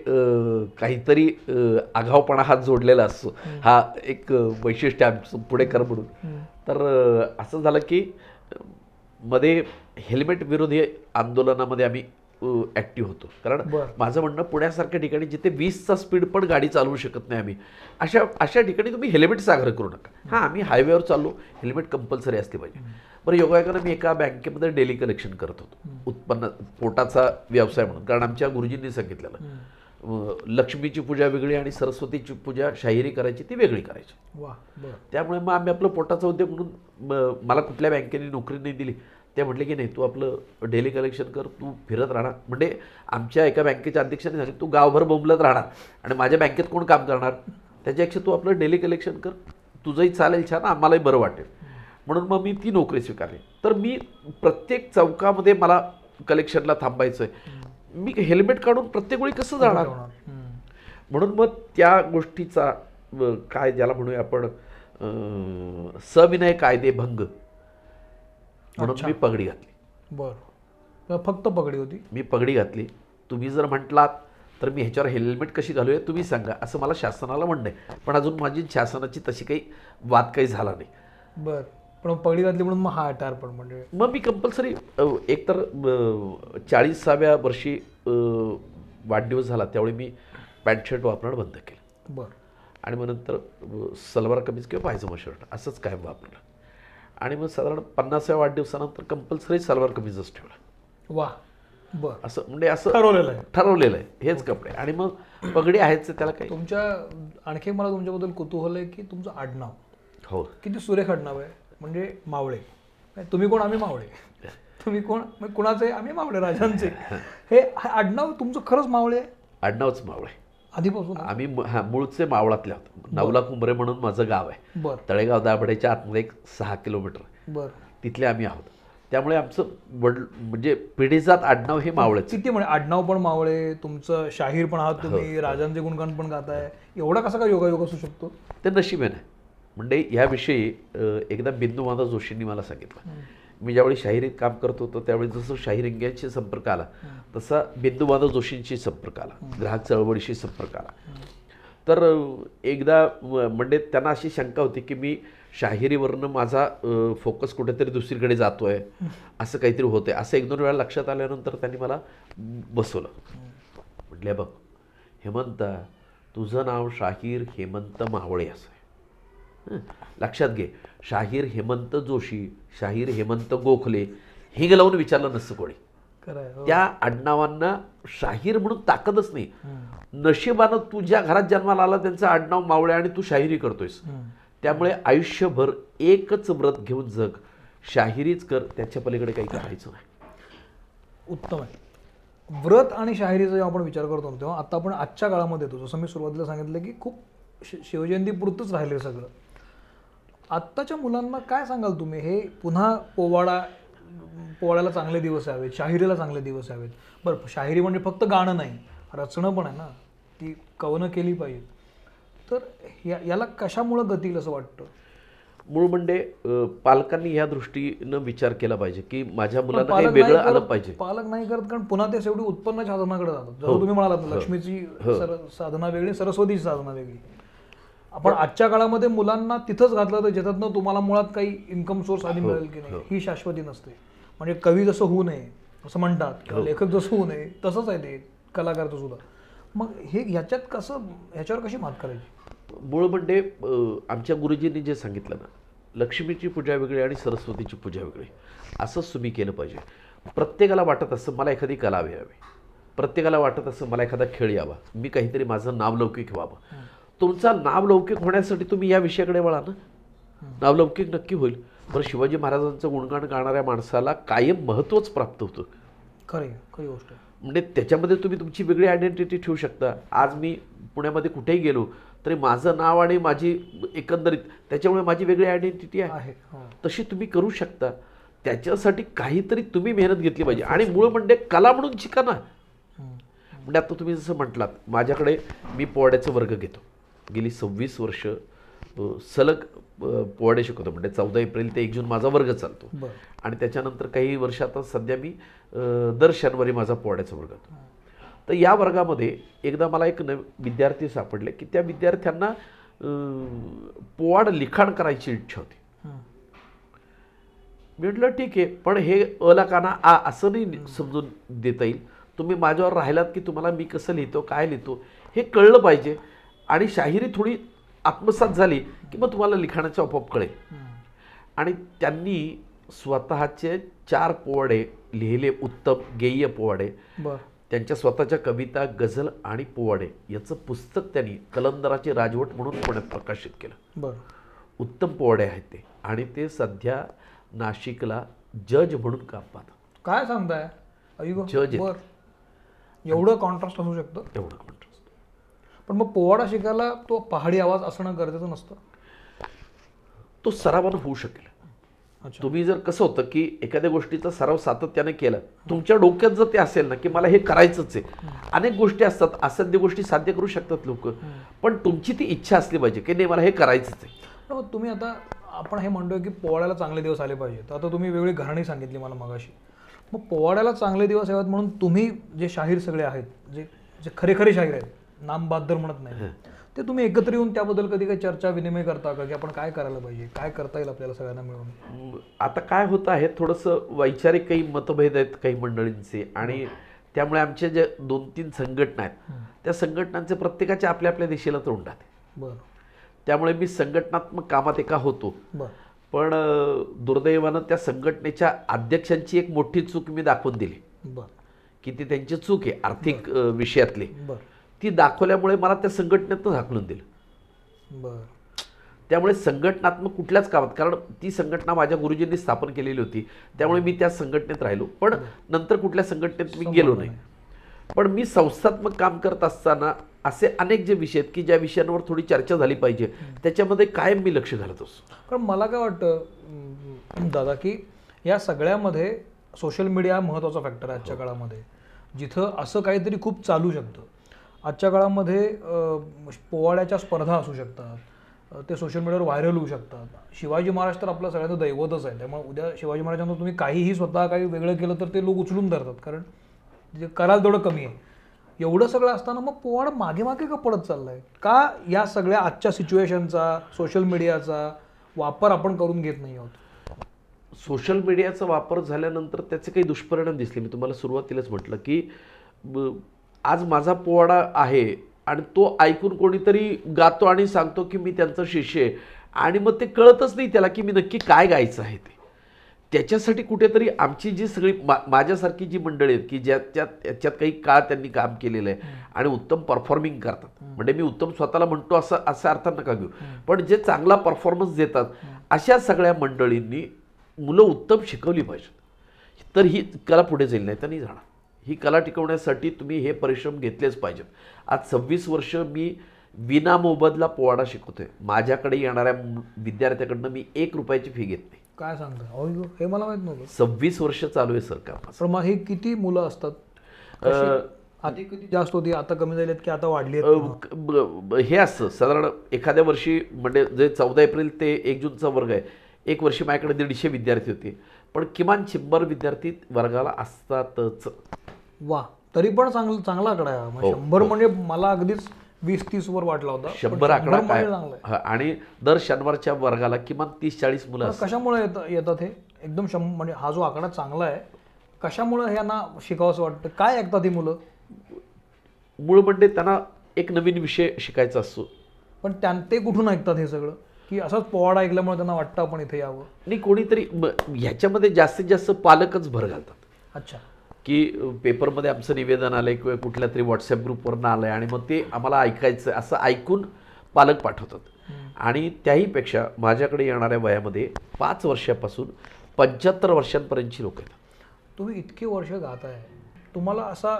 काहीतरी अं, आगाऊपणा हात जोडलेला असतो. हा एक वैशिष्ट्य आहे आमचं पुणेकर म्हणून. तर असं झालं की मध्ये हेल्मेट विरोधी आंदोलनामध्ये आम्ही ॲक्टिव्ह होतो. कारण. माझं म्हणणं पुण्यासारख्या ठिकाणी जिथे वीसचा स्पीड पण गाडी चालवू शकत नाही आम्ही अशा अशा ठिकाणी तुम्ही हेल्मेट सागर करू नका. हां आम्ही हायवेवर चाललो हेल्मेट कंपल्सरी असले पाहिजे. बरं योगायोगानं मी एका बँकेमध्ये डेली कलेक्शन करत होतो. उत्पन्न पोटाचा व्यवसाय म्हणून. कारण आमच्या गुरुजींनी सांगितलेलं लक्ष्मीची पूजा वेगळी आणि सरस्वतीची पूजा शाहिरी करायची ती वेगळी करायची. त्यामुळे मग आम्ही आपलं पोटाचा उद्योग म्हणून मला कुठल्या बँकेने नोकरी नाही दिली. ते म्हटले की नाही तू आपलं डेली कलेक्शन कर तू फिरत राहणार. म्हणजे आमच्या एका बँकेच्या अध्यक्षाने सांगितलं तू गावभर बोंबलत राहणार. आणि माझ्या बँकेत कोण काम करणार? त्याच्यापेक्षा तू आपलं डेली कलेक्शन कर. तुझंही चालेल छान आम्हालाही बरं वाटेल. म्हणून मग मी ती नोकरी स्वीकारली. तर मी प्रत्येक चौकामध्ये मला कलेक्शनला थांबायचं आहे मी हेल्मेट काढून प्रत्येक वेळी कसं जाणार. म्हणून मग त्या गोष्टीचा काय ज्याला म्हणूया आपण सविनय कायदेभंग. म्हणून. मी पगडी घातली. बरं. फक्त पगडी होती? मी पगडी घातली. तुम्ही जर म्हटलात तर मी ह्याच्यावर हेल्मेट कशी घालूया तुम्ही सांगा असं मला शासनाला म्हणणं आहे. पण अजून माझी शासनाची तशी काही वाद काही झाला नाही. बर. पण पगडी घातली म्हणून मग हा अटार पण म्हणजे? मग मी कंपल्सरी एकतर चाळीसाव्या वर्षी वाढदिवस झाला त्यावेळी मी पॅन्ट शर्ट वापरणं बंद केलं. बर. आणि मग नंतर सलवार कमीज किंवा पायजमा शर्ट असंच कायम वापरलं. आणि मग साधारण पन्नासाव्या वाढदिवसानंतर कंपल्सरी सलवार कमीजच ठेवलं. वा बर. असं म्हणजे असं ठरवलेलं आहे. ठरवलेलं आहे. हेच कपडे. आणि मग पगडी आहेच त्याला काही तुमच्या आणखी मला तुमच्याबद्दल कुतूहल आहे की तुमचं आडनाव. हो. किती सुरेख आडनाव आहे. म्हणजे मावळे. तुम्ही कोण? आम्ही मावळे. तुम्ही कोण? कुणाचे? आम्ही मावळे राजांचे. हे हे आडनाव तुमचं खरंच मावळे आहे? आडनावच मावळे. आधीपासून आम्ही हा मूळचे मावळातले आहोत. नवला कुंभरे म्हणून माझं गाव आहे. बर. तळेगाव दाभड्याच्या आतमध्ये एक सहा किलोमीटर. बर. तिथले आम्ही आहोत. त्यामुळे आमचं वडील म्हणजे पिढीजात आडनाव हे मावळच. किती म्हणजे आडनाव पण मावळे तुमचं शाहीर पण आहात तुम्ही राजांचे गुणगान पण गाताय. एवढा कसा काय योगायोग असू शकतो? ते नशिबेन. आहे म्हणजे ह्याविषयी एकदा बिंदू माधव जोशींनी मला सांगितलं. मी ज्यावेळी शाहिरीत काम करत होतो त्यावेळी जसं शाहिरिंग्यांशी संपर्क आला तसा बिंदू माधव जोशींशी संपर्क आला ग्राहक चळवळीशी संपर्क आला. तर एकदा म्हणजे त्यांना अशी शंका होती की मी शाहिरीवरनं माझा फोकस कुठेतरी दुसरीकडे जातोय असं काहीतरी होतंय असं एक दोन वेळा लक्षात आल्यानंतर त्यांनी मला बसवलं. म्हटले बघ हेमंता तुझं नाव शाहीर हेमंत मावळे असं आहे. लक्षात घे. शाहीर हेमंत जोशी शाहीर हेमंत गोखले हिंग लावून विचारलं नसतं कोणी. हो. त्या आडनावांना शाहीर म्हणून ताकदच नाही. नशिबानं तुझ्या घरात जन्माला आला त्यांचं आडनाव मावळे आणि तू शाहिरी करतोयस. त्यामुळे आयुष्यभर एकच व्रत घेऊन जग. शाहिरीच कर त्याच्या पलीकडे काही करायचं नाही. उत्तम आहे. व्रत आणि शाहिरीचा जेव्हा आपण विचार करतो तेव्हा आता आपण आजच्या काळामध्ये येतो. जसं मी सुरुवातीला सांगितलं की खूप शिवजयंतीपुरतंच राहिले सगळं. आत्ताच्या मुलांना काय सांगाल तुम्ही? हे पुन्हा पोवाडा पोवाड्याला चांगले दिवस यावेत शाहिरीला चांगले दिवस यावेत. बरं शाहिरी म्हणजे फक्त गाणं नाही रचणं पण आहे ना ती कवनं केली पाहिजे तर या याला कशामुळं गती येईल असं वाटतं? मूळ म्हणजे पालकांनी ह्या दृष्टीनं विचार केला पाहिजे की माझ्या मुलांना नाही वेगळं आलं पाहिजे. पालक नाही करत कारण पुन्हा ते शेवटी उत्पन्नाच्या साधनाकडे जातात. हो. जसं तुम्ही म्हणालात ना, लक्ष्मीची सर- साधना वेगळी सरस्वतीची साधना वेगळी. आपण आजच्या काळामध्ये मुलांना तिथंच घातलं तर ज्याच्यातनं तुम्हाला मुळात काही इन्कम सोर्स हो, आधी मिळेल की नाही ही. शाश्वती नसते. म्हणजे कवी जसं होऊ नये असं म्हणतात हो. किंवा लेखक जसं होऊ नये तसंच आहे ते कलाकारचं सुद्धा. मग हे ह्याच्यात कसं ह्याच्यावर कशी मात करायची? मूळ म्हणजे आमच्या गुरुजींनी जे सांगितलं ना लक्ष्मीची पूजा वेगळी आणि सरस्वतीची पूजा वेगळी असंच तुम्ही केलं पाहिजे. प्रत्येकाला वाटत असं मला एखादी कला यावी प्रत्येकाला वाटत असं मला एखादा खेळ यावा. मी काहीतरी माझं नावलौकिक व्हावं. तुमचा नावलौकिक होण्यासाठी तुम्ही या विषयाकडे वळा ना. नावलौकिक नक्की होईल. बरं शिवाजी महाराजांचं गुणगान गाणाऱ्या माणसाला कायम महत्त्वच प्राप्त होतं. खरी खरी गोष्ट म्हणजे त्याच्यामध्ये तुम्ही तुमची वेगळी आयडेंटिटी ठेवू शकता. आज मी पुण्यामध्ये कुठेही गेलो तरी माझं नाव आणि माझी एकंदरीत त्याच्यामुळे माझी वेगळी आयडेंटिटी आहे. हो. तशी तुम्ही करू शकता. त्याच्यासाठी काहीतरी तुम्ही मेहनत घेतली पाहिजे. आणि मूळ म्हणजे कला म्हणून शिका ना. म्हणजे आता तुम्ही जसं म्हटलात माझ्याकडे मी पोवाड्याचा वर्ग घेतो. गेली सव्वीस वर्ष सलग पोवाडे शिकवतो म्हणजे चौदा एप्रिल ते एक जून माझा वर्ग चालतो. आणि त्याच्यानंतर काही वर्षात सध्या मी दर शनिवारी माझा पोवाड्याचा वर्ग होतो तर या वर्गामध्ये एकदा मला एक नव विद्यार्थी सापडले की त्या विद्यार्थ्यांना पोवाड लिखाण करायची इच्छा होती. मी म्हटलं ठीक आहे पण हे अला काना आ असं नाही समजून देता येईल. तुम्ही माझ्यावर राहिलात की तुम्हाला मी कसं लिहितो काय लिहितो हे कळलं पाहिजे. आणि शाहिरी थोडी आत्मसात झाली की मग तुम्हाला लिखाणाचे आपोआप कळेल. आणि त्यांनी स्वतःचे चार पोवाडे लिहिले उत्तम गेय पोवाडे. त्यांच्या स्वतःच्या कविता गझल आणि पोवाडे याचं पुस्तक त्यांनी कलंदराची राजवट म्हणून पुण्यात प्रकाशित केलं. बरं. उत्तम पोवाडे आहेत ते. आणि ते सध्या नाशिकला जज म्हणून काम पाहतात. काय सांगताय? जज एवढं कॉन्ट्रास्ट असू शकतं? एवढं कॉन्ट्रास्ट पण मग पोवाडा शिकायला तो पहाडी आवाज असणं गरजेचं नसतं. तो सरावानं होऊ शकेल. तुम्ही जर कसं होतं की एखाद्या गोष्टीचा सराव सातत्याने केला तुमच्या डोक्यात जर ते असेल ना की मला हे करायचंच आहे. अनेक गोष्टी असतात असाध्य गोष्टी साध्य करू शकतात लोक. पण तुमची ती इच्छा असली पाहिजे की नाही मला हे करायचंच आहे. मग तुम्ही आता आपण हे म्हणतोय की पोवाड्याला चांगले दिवस आले पाहिजे तर आता तुम्ही वेगळी घराणी सांगितली मला मगाशी. मग पोवाड्याला चांगले दिवस यावेत म्हणून तुम्ही जे शाहीर सगळे आहेत जे जे खरे खरे शाहीर आहेत नाम बाद्दर म्हणत नाही. ते तुम्ही एकत्र येऊन त्याबद्दल कधी काही चर्चा विनिमय करता का? की आपण काय करायला पाहिजे? काय करता येईल आपल्याला सगळ्यांना मिळून? आता काय होतं आहे थोडंसं वैचारिक काही मतभेद आहेत काही मंडळींचे आणि त्यामुळे आमच्या ज्या दोन तीन संघटना आहेत त्या संघटनांचे प्रत्येकाच्या आपल्या आपल्या दिशेला तोंड आहे बरं. त्यामुळे मी संघटनात्मक कामात एका होतो. पण दुर्दैवानं त्या संघटनेच्या अध्यक्षांची एक मोठी चूक मी दाखवून दिली. बरं. की ती त्यांची चूक आहे आर्थिक विषयातली. बरं. ती दाखवल्यामुळे मला त्या संघटनेतनं झाकलून दिलं. बरं. त्यामुळे संघटनात्मक कुठल्याच कामात कारण ती संघटना माझ्या गुरुजींनी स्थापन केलेली होती त्यामुळे मी त्या संघटनेत राहिलो. पण नंतर कुठल्या संघटनेत मी गेलो नाही. पण मी संस्थात्मक काम करत असताना असे अनेक जे विषय आहेत की ज्या विषयांवर थोडी चर्चा झाली पाहिजे त्याच्यामध्ये कायम मी लक्ष घालत असतो. कारण मला काय वाटतं दादा की या सगळ्यामध्ये सोशल मीडिया हा महत्त्वाचा फॅक्टर आहे आजच्या काळामध्ये. जिथं असं काहीतरी खूप चालू शकतं. आजच्या काळामध्ये पोवाड्याच्या स्पर्धा असू शकतात. ते सोशल मीडियावर व्हायरल होऊ शकतात. शिवाजी महाराज तर आपलं सगळ्यांचं दैवतच आहे. त्यामुळे उद्या शिवाजी महाराजांना तुम्ही काहीही स्वतः काही वेगळं केलं तर ते लोक उचलून धरतात. कारण जे कराल तेवढं कमी आहे. एवढं सगळं असताना मग पोवाडा मागे मागे का पडत चाललाय? का या सगळ्या आजच्या सिच्युएशनचा सोशल मीडियाचा वापर आपण करून घेत नाही आहोत? सोशल मीडियाचा वापर झाल्यानंतर त्याचे काही दुष्परिणाम दिसले. मी तुम्हाला सुरुवातीलाच म्हटलं की ब- आज माझा पोवाडा आहे आणि तो ऐकून कोणीतरी गातो आणि सांगतो की मी त्यांचं शिष्य आहे. आणि मग ते कळतच नाही त्याला की मी नक्की काय गायचं आहे ते. त्याच्यासाठी कुठेतरी आमची जी सगळी मा माझ्यासारखी जी मंडळी आहेत की ज्या त्यात त्याच्यात काही काळ त्यांनी काम केलेलं आहे आणि उत्तम परफॉर्मिंग करतात. म्हणजे मी उत्तम स्वतःला म्हणतो असं असा अर्थ नका घेऊ. पण जे चांगला परफॉर्मन्स देतात अशा सगळ्या मंडळींनी मुलं उत्तम शिकवली पाहिजेत. तर ही कला पुढे जाईल नाही तर नाही जाणार. ही कला टिकवण्यासाठी तुम्ही हे परिश्रम घेतलेच पाहिजेत. आज सव्वीस वर्ष मी विना मोबदला पोवाडा शिकवतोय. माझ्याकडे येणाऱ्या विद्यार्थ्याकडनं मी एक रुपयाची फी घेत नाही. काय सांगता? हे मला माहीत नव्हतं. सव्वीस वर्ष चालू आहे सर काम पण मग हे किती मुलं असतात? आधी किती जास्त होती आता कमी झाली की आता वाढली हे असतं साधारण एखाद्या वर्षी म्हणजे जे चौदा एप्रिल ते एक जूनचा वर्ग आहे एक वर्षी माझ्याकडे दीडशे विद्यार्थी होते. पण किमान शंभर विद्यार्थी वर्गाला असतातच. वा तरी पण चांगला चांगला आकडा आहे हा. म्हणजे हो, शंभर म्हणजे मला अगदीच वीस तीस वर वाटला होता शंभर आकडा म्हणजे काय? आणि दर शनिवारच्या वर्गाला किमान तीस चाळीस मुलं कशामुळे येत- येतात हे? एकदम शं म्हणजे हा जो आकडा चांगला आहे कशामुळे ह्यांना शिकावंसं वाटतं? काय ऐकतात ही मुलं? मूळ म्हणजे त्यांना एक नवीन विषय शिकायचा असतो. पण त्यां ते कुठून ऐकतात हे सगळं? की असंच पोवाडा ऐकल्यामुळे त्यांना वाटतं आपण इथे यावं. आणि कोणीतरी ह्याच्यामध्ये जास्तीत जास्त पालकच भर घालतात. अच्छा. की पेपरमध्ये आमचं निवेदन आलंय किंवा कुठल्या तरी व्हॉट्सअप ग्रुपवरनं आलंय आणि मग ते आम्हाला ऐकायचं आहे असं ऐकून पालक पाठवतात. आणि त्याहीपेक्षा माझ्याकडे येणाऱ्या वयामध्ये पाच वर्षापासून पंच्याहत्तर वर्षांपर्यंतची लोक आहेत. तुम्ही इतके वर्ष गात आहे तुम्हाला असा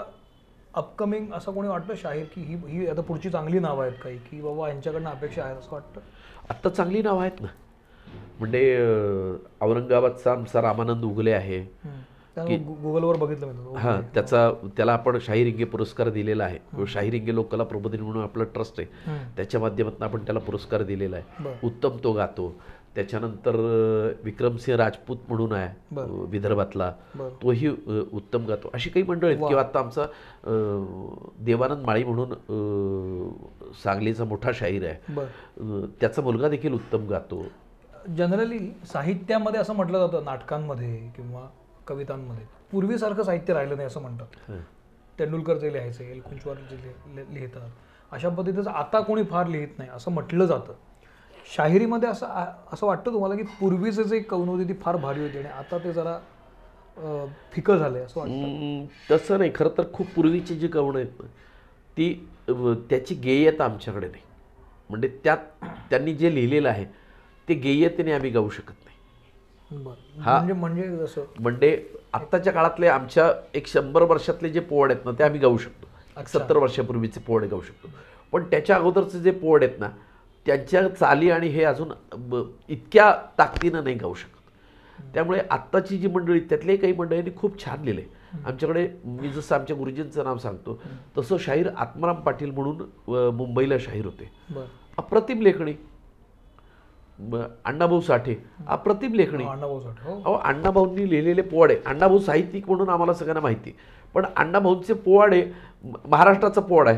अपकमिंग असं कोणी वाटतं शाहीर की ही ही आता पुढची चांगली नावं आहेत काही की बाबा यांच्याकडनं अपेक्षा आहे असं वाटतं? आत्ता चांगली नावं आहेत ना. म्हणजे औरंगाबादचा आमचा रामानंद उगले आहे. गुगलवर बघितलं मी हां त्याचा त्याला आपण शाहीर रिंगे पुरस्कार दिलेला आहे. शाहीर रिंगे लोककला प्रबोधिनी म्हणून आपलं ट्रस्ट आहे. त्याच्या माध्यमातून आपण त्याला पुरस्कार दिलेला आहे. उत्तम तो गातो. त्याच्यानंतर विक्रमसिंह राजपूत म्हणून आहे विदर्भातला. तोही उत्तम गातो. अशी काही मंडळ आहेत. किंवा आता आमचा देवानंद माळी म्हणून सांगलीचा मोठा शाहीर आहे. त्याचा मुलगा देखील उत्तम गातो. जनरली साहित्यामध्ये असं म्हटलं जातं नाटकांमध्ये किंवा कवितांमध्ये. पूर्वीसारखं साहित्य राहिलं नाही असं म्हणतात. तेंडुलकर जे लिहायचे एलकुंचवार जे लिह- लिह- लिहितात. अशा पद्धतीचं आता कोणी फार लिहित नाही असं म्हटलं जातं. शाहिरीमध्ये असं असं वाटतं तुम्हाला की पूर्वीचे जे कवन होती ती फार भारी होती आणि आता ते जरा फिकं झालंय असं वाटतं? तसं नाही. खरं तर खूप पूर्वीची जी कवणं आहेत ना ती त्याची गेयता आमच्याकडे नाही. म्हणजे त्यात त्यांनी जे लिहिलेलं आहे ते गेयतेने आम्ही गाऊ शकत हा- म्हणजे म्हणजे जसं म्हणजे आत्ताच्या काळातले आमच्या एक शंभर वर्षातले जे पोवड आहेत ना ते आम्ही गाऊ शकतो. सत्तर वर्षापूर्वीचे पोवडे गाऊ शकतो. पण त्याच्या अगोदरचे जे पोवड आहेत ना त्यांच्या चाली आणि हे अजून इतक्या ताकदीनं नाही गाऊ शकत. त्यामुळे आत्ताची जी मंडळी त्यातले काही मंडळींनी खूप छान लिहिले. आमच्याकडे मी जसं आमच्या गुरुजींचं नाव सांगतो तसं शाहीर आत्माराम पाटील म्हणून मुंबईला शाहीर होते. अप्रतिम लेखणी. अण्णाभाऊ साठे अप्रतिम लेखणी. अण्णाभाऊ साठे हो. अहो अण्णाभाऊंनी लिहिलेले पोवाडे अण्णाभाऊ साहित्यिक म्हणून आम्हाला सगळ्यांना माहिती. पण अण्णाभाऊंचे पोवाडे महाराष्ट्राचा पोवाड आहे.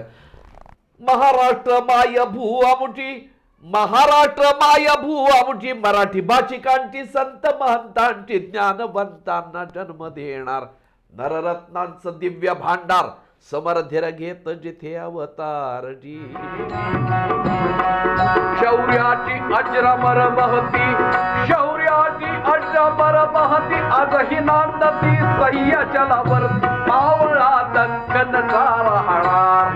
महाराष्ट्र माय भू आमुठी महाराष्ट्र माय भू आमुठी मराठी भाषिकांची संत महंतांची ज्ञानवंतांना जन्म देणार. नररत्नांचं दिव्य भांडार समर्थ्य घेत जिथे अवतारजी शौर्याची अजरामर महती शौर्याची अजरामर महती आजही नांदती सह्य चलावरती मावळा दक्कनचा राहणार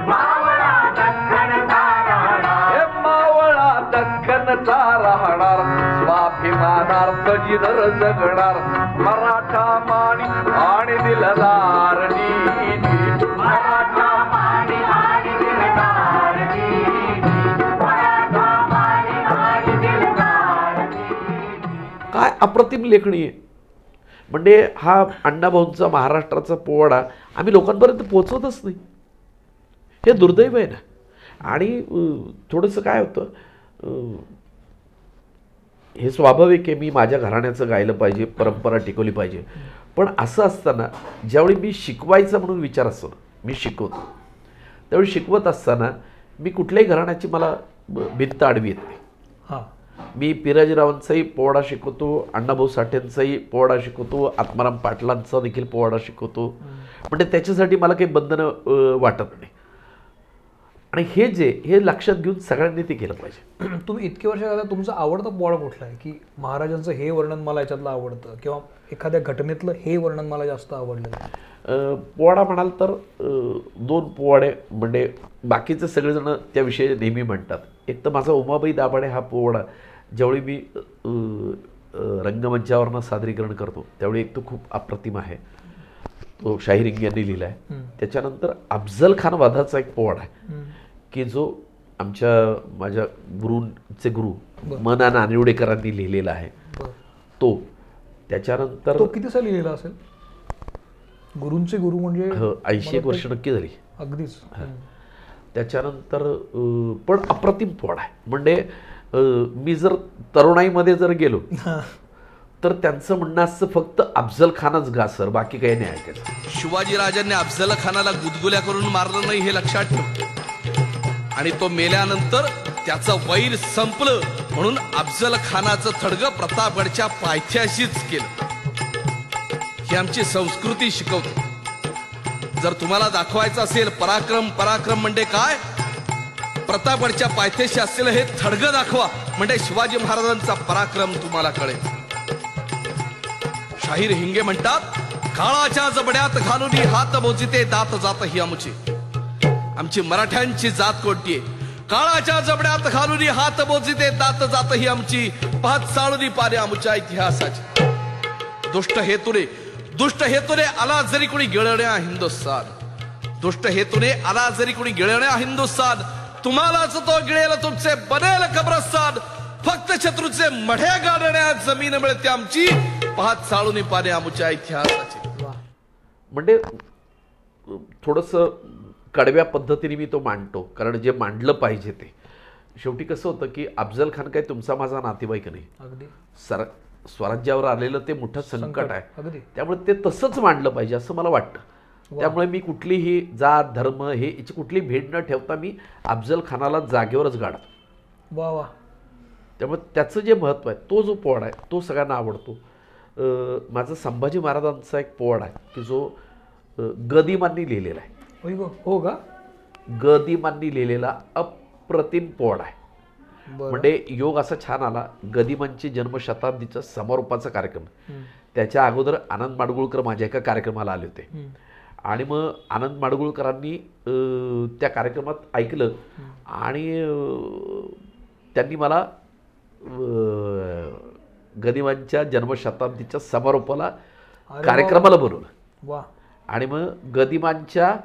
हे मावळा दक्कनचा राहणार स्वाभिमानार्थ जिनर जगणार. मराठा माणी आणि दिलदार. अप्रतिम लेखणी आहे म्हणजे हा अण्णाभाऊंचा महाराष्ट्राचा पोवाडा आम्ही लोकांपर्यंत पोहोचवतच नाही. हे दुर्दैव आहे ना. आणि थोडंसं काय होतं हे स्वाभाविक आहे मी माझ्या घराण्याचं गायलं पाहिजे परंपरा टिकवली पाहिजे. पण असं असताना ज्यावेळी मी शिकवायचं म्हणून विचार असतो ना, मी शिकवतो. त्यावेळी शिकवत असताना मी कुठल्याही घराण्याची मला भिंत आडवी येत नाही. हां. मी पिराजीरावांचाही पोवाडा शिकवतो अण्णाभाऊ साठेंचाही पोवाडा शिकवतो आत्माराम पाटलांचा देखील पोवाडा शिकवतो. म्हणजे त्याच्यासाठी मला काही बंधनं वाटत नाही. आणि हे जे हे लक्षात घेऊन सगळ्यांनी ते केलं पाहिजे. तुम्ही इतके वर्ष आता तुमचा आवडता पोवाडा कुठला आहे? की महाराजांचं हे वर्णन मला याच्यातलं आवडतं किंवा एखाद्या घटनेतलं हे वर्णन मला जास्त आवडलं? पोवाडा म्हणाल तर दोन पोवाडे म्हणजे बाकीचे सगळेजण त्याविषयी नेहमी म्हणतात. एक तर माझा उमाबाई दाभाडे हा पोवाडा. ज्यावेळी मी रंगमंचावरनं सादरीकरण करतो त्यावेळी एक तो खूप अप्रतिम आहे. तो शाहीर यांनी लिहिला आहे त्याच्यानंतर अफजल खान वादाचा एक पोवाडा आहे. की जो आमच्या माझ्या गुरूंचे गुरु मना नानिवडेकरांनी लिहिलेला आहे. तो त्याच्यानंतर तो किती साली लिहिला असेल? गुरूंचे गुरु म्हणजे ऐंशी एक वर्ष नक्की झाली. अगदीच. त्याच्यानंतर अं, पण अप्रतिम पोड आहे. म्हणजे मी जर तरुणाईमध्ये जर गेलो तर त्यांचं म्हणणं असतं फक्त अफजल खानच गा सर. बाकी काही नाही ऐकायचं. शिवाजी राजांनी अफजल खानाला गुदगुल्या करून मारलं नाही हे लक्षात ठेव. आणि तो मेल्यानंतर त्याचं वैर संपलं म्हणून अफजल खानाचं थडग प्रतापगडच्या पायथ्याशीच केलं. ही आमची संस्कृती शिकवते. जर तुम्हाला दाखवायचं असेल पराक्रम पराक्रम म्हणजे काय? प्रतापगडच्या पायथ्याशी असलेलं हे थडग दाखवा. म्हणजे शिवाजी महाराजांचा पराक्रम तुम्हाला कळेल. शाहीर हिंगे म्हणतात काळाच्या जबड्यात घालून हात मोजिते दात जात ही आमची. आमची मराठ्यांची जात कोणती काळाच्या जबड्यात घालून हात मोजिते दात जात ही आमची पाच साळुनी पारे आमच्या इतिहासाची. दुष्ट हेतुने दुष्ट हेतुने आला जरी कोणी गिळण्या हिंदुस्थान. दुष्ट हेतुने आला जरी कोणी गिळण्या हिंदुस्थान. तुम्हालाच तो गिळेल तुमचे बनेल कब्रस्तान. फक्त शत्रूचे मढ्या गाडण्या जमीन मिळते आमची. पाच साळूनी पाने आमच्या इतिहासाची. म्हणजे थोडंसं कडव्या पद्धतीने मी तो मांडतो. कारण जे मांडलं पाहिजे ते. शेवटी कसं होतं की अफजल खान काय तुमचा माझा नातेवाईक नाही. अगदी. सर स्वराज्यावर आलेलं ते मोठं संकट आहे. त्यामुळे ते तसंच मांडलं पाहिजे असं मला वाटतं. त्यामुळे मी कुठलीही जात धर्म हे याची कुठली भेट न ठेवता मी अफजल खानाला जागेवरच गाडतो. वा वा. त्यामुळे त्याचं जे महत्त्व आहे तो जो पोवाडा आहे तो सगळ्यांना आवडतो. माझा संभाजी महाराजांचा एक पोवाडा आहे की जो गदिमांनी लिहिलेला आहे. हो का गदिमांनी लिहिलेला अप्रतिम पोवाडा आहे. म्हणजे योग असा छान आला. गदिमांची जन्मशताब्दीचा समारोपाचा कार्यक्रम. त्याच्या अगोदर आनंद माडगुळकर माझ्या एका कार्यक्रमाला आले होते. आणि मग आनंद माडगुळकरांनी त्या कार्यक्रमात ऐकलं. आणि त्यांनी मला गदिमांच्या जन्मशताब्दीच्या समारोपाला. कार्यक्रमाला बोलवलं. वा. आणि मग गदिमांच्या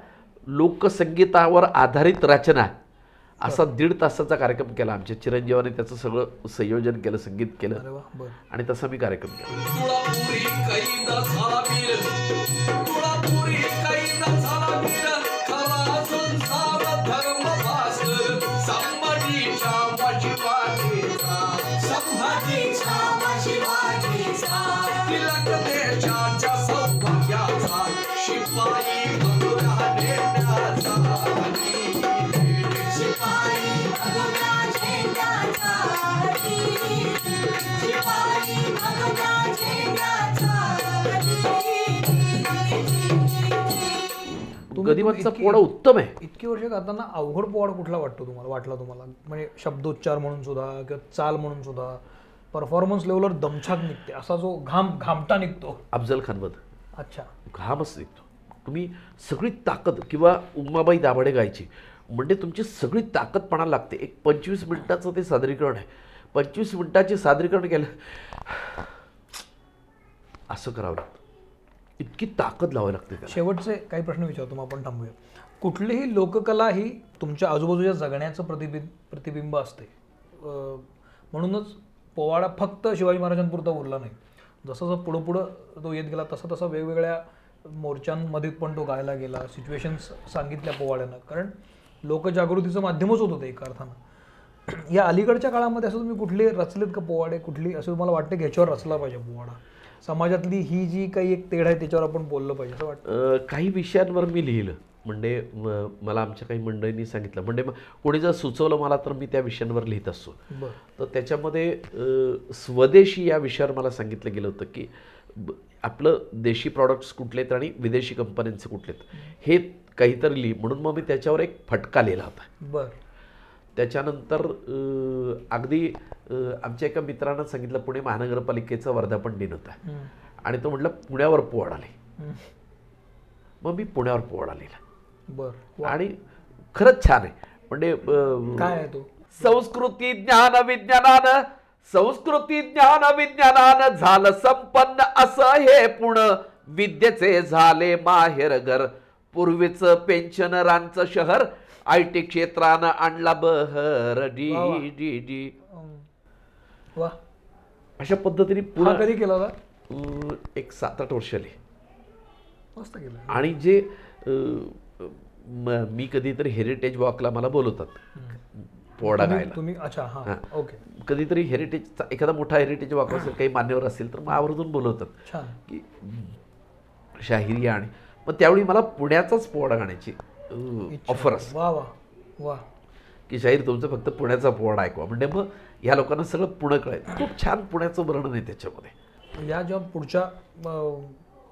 लोकसंगीतावर आधारित रचना असा दीड तासाचा कार्यक्रम केला आमच्या चिरंजीवाने त्याचं सगळं संयोजन केलं संगीत केलं. आणि तसा मी कार्यक्रम केला. गदिमांचा इतकी- पोवाडा उत्तम आहे. इतकी वर्ष गाताना अवघड पोवाडा कुठला वाटतो तुम्हाला? वाटला तुम्हाला? म्हणजे शब्दोच्चार म्हणून सुद्धा किंवा चाल म्हणून सुद्धा परफॉर्मन्स लेवलवर दमछाक निघते. असा जो घाम घामटा निघतो. अफजल खानवध. अच्छा. घामच निघतो. तुम्ही सगळी ताकद किंवा उमाबाई दाभाडे गायची म्हणजे तुमची सगळी ताकद पणाला लागते. एक पंचवीस मिनिटाचं ते सादरीकरण आहे. पंचवीस मिनिटाचे सादरीकरण केलं असं करावं लागतं. इतकी ताकद लावावी लागते शेवटचे काही प्रश्न विचारतो मग आपण थांबूया. कुठलीही लोककला ही तुमच्या आजूबाजूच्या जगण्याचं प्रतिबिंब प्रतिबिंब असते. म्हणूनच पोवाडा फक्त शिवाजी महाराजांपुरता उरला नाही. जसं जसं पुढं पुढं तो येत गेला तसं तसं वेगवेगळ्या मोर्चांमध्ये पण तो गायला गेला सिच्युएशन्स सांगितल्या पोवाड्यानं. कारण लोकजागृतीचं माध्यमच होतं ते एका अर्थानं या अलीकडच्या काळामध्ये असं तुम्ही कुठले रचलेत का पोवाडे? कुठली असं तुम्हाला वाटतं की ह्याच्यावर रचला पाहिजे पोवाडा? समाजातली ही जी काही एक तेढ आहे त्याच्यावर आपण बोललं पाहिजे असं वाटतं. काही विषयांवर मी लिहिलं. म्हणजे मला आमच्या काही मंडळींनी सांगितलं. म्हणजे मग कोणी जर सुचवलं मला तर मी त्या विषयांवर लिहित असतो. तर त्याच्यामध्ये स्वदेशी या विषयावर मला सांगितलं गेलं होतं की आपलं देशी प्रॉडक्ट्स कुठले आहेत आणि विदेशी कंपन्यांचे कुठले आहेत. हे काहीतरी लिही. म्हणून मग मी त्याच्यावर एक फटका लिहिला होता. बरं. त्याच्यानंतर अगदी आमच्या एका मित्रानं सांगितलं पुणे महानगरपालिकेचा वर्धापन दिन होता. आणि तो म्हटलं पुण्यावर पोवाड आले. मग मी पुण्यावर पोवाडा लिहिला बरं. आणि खरंच छान आहे. म्हणजे काय तो? संस्कृती ज्ञान विज्ञानानं संस्कृती ज्ञान विज्ञानानं झालं संपन्न असं हे पुण. विद्येचे झाले माहेर घर पूर्वीच पेन्शनरांचं शहर आय टी क्षेत्रानं आणला बहर. डी वा अशा पद्धतीने पुन्हा कधी केला होता? एक सात आठ वर्ष आली. मस्त केला. आणि जे म- कधीतरी हेरिटेज वॉकला मला बोलवतात. पोवाडा तुम्ही- गायला. तुम्ही अच्छा हा. ओके. कधीतरी हेरिटेजचा एखादा मोठा हेरिटेज वॉक असेल काही मान्यवर असेल तर मग आवर्जून बोलवतात. की शाहिरी आणि मग त्यावेळी मला पुण्याचाच पोवाडा गाण्याची. ऑफर असते वा वा वा. की शाहीर तुमचं फक्त पुण्याचा पोवाडा ऐकवा. म्हणजे मग ह्या लोकांना सगळं पुणं कळायचं खूप छान पुण्याचं वर्णन आहे त्याच्यामध्ये. या जेव्हा पुढच्या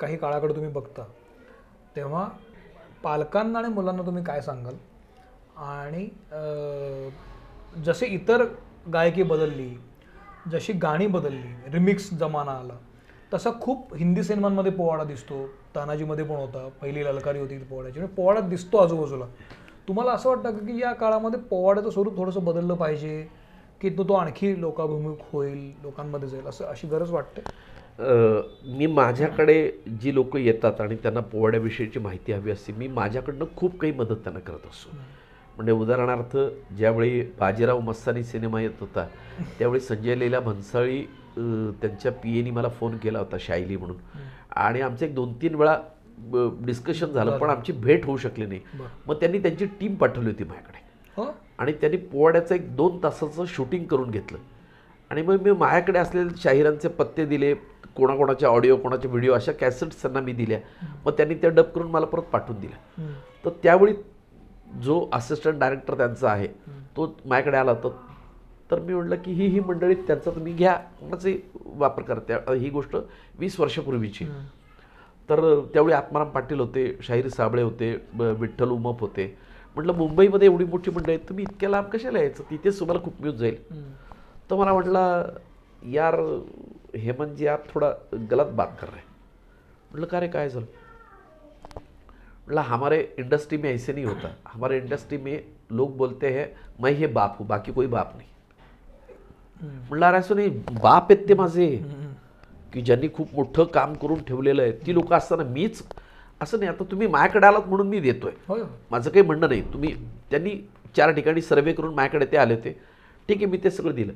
काही काळाकडे तुम्ही बघता तेव्हा पालकांना आणि मुलांना तुम्ही काय सांगाल? आणि जसे इतर गायकी बदलली जशी गाणी बदलली रिमिक्स जमाना आला तसा खूप हिंदी सिनेमांमध्ये पोवाडा दिसतो. तानाजीमध्ये पण होता. पहिली ललकारी होती पोवाड्याची. म्हणजे पोवाडा दिसतो आजूबाजूला. तुम्हाला असं वाटतं का या काळामध्ये पोवाड्याचं स्वरूप थोडंसं बदललं पाहिजे? की तो तो आणखी लोकाभिमुख होईल लोकांमध्ये जाईल? असं अशी गरज वाटते? मी माझ्याकडे जी लोक येतात आणि त्यांना पोवाड्याविषयीची माहिती हवी असते मी माझ्याकडनं खूप काही मदत त्यांना करत असतो. म्हणजे उदाहरणार्थ ज्यावेळी बाजीराव मस्तानी सिनेमा येत होता त्यावेळी संजय लीला भन्साळी त्यांच्या पी एनी मला फोन केला होता शायली म्हणून. आणि आमचं एक दोन तीन वेळा डिस्कशन झालं पण आमची भेट होऊ शकली नाही. मग त्यांनी त्यांची टीम पाठवली होती माझ्याकडे. हो? आणि त्यांनी पोवाड्याचं एक दोन तासाचं शूटिंग करून घेतलं. आणि मग मी माझ्याकडे असलेले शाहिरांचे पत्ते दिले कोणाकोणाचे ऑडिओ कोणाचे व्हिडिओ अशा कॅसेट्स त्यांना मी दिल्या. मग त्यांनी त्या डब करून मला परत पाठवून दिल्या. तर त्यावेळी जो असिस्टंट डायरेक्टर त्यांचा आहे तो माझ्याकडे आला होता. तर मी म्हटलं की ही ही मंडळी त्यांचा तुम्ही घ्या. कोणाचे वापर करते ही गोष्ट वीस वर्षापूर्वीची. तर त्यावेळी आत्माराम पाटील होते शाहीर साबळे होते विठ्ठल उमप होते. म्हटलं मुंबईमध्ये एवढी मोठी मंडळी आहेत तुम्ही इतक्या लांब कशाला यायचं? तिथेच तुम्हाला खूप मिळून जाईल. हम्म. तो मला म्हटला यार हेमंत जी आप थोड़ा गलत बात कर रहे हैं. म्हटलं का रे काय झालं? म्हटलं हमारे इंडस्ट्री में ऐसे नहीं होता. हमारे इंडस्ट्री में लोग बोलते हैं मैं हे बाप हूँ बाकी कोई बाप नाही. म्हटलं अरे असं नाही बाप आहेत ते माझे. की ज्यांनी खूप मोठं काम करून ठेवलेलं आहे ती लोक असताना मीच असं नाही आता तुम्ही माझ्याकडे आलात म्हणून मी देतोय. माझं काही म्हणणं नाही. तुम्ही त्यांनी चार ठिकाणी सर्वे करून माझ्याकडे ते आले होते. ठीक आहे मी ते सगळं दिलं.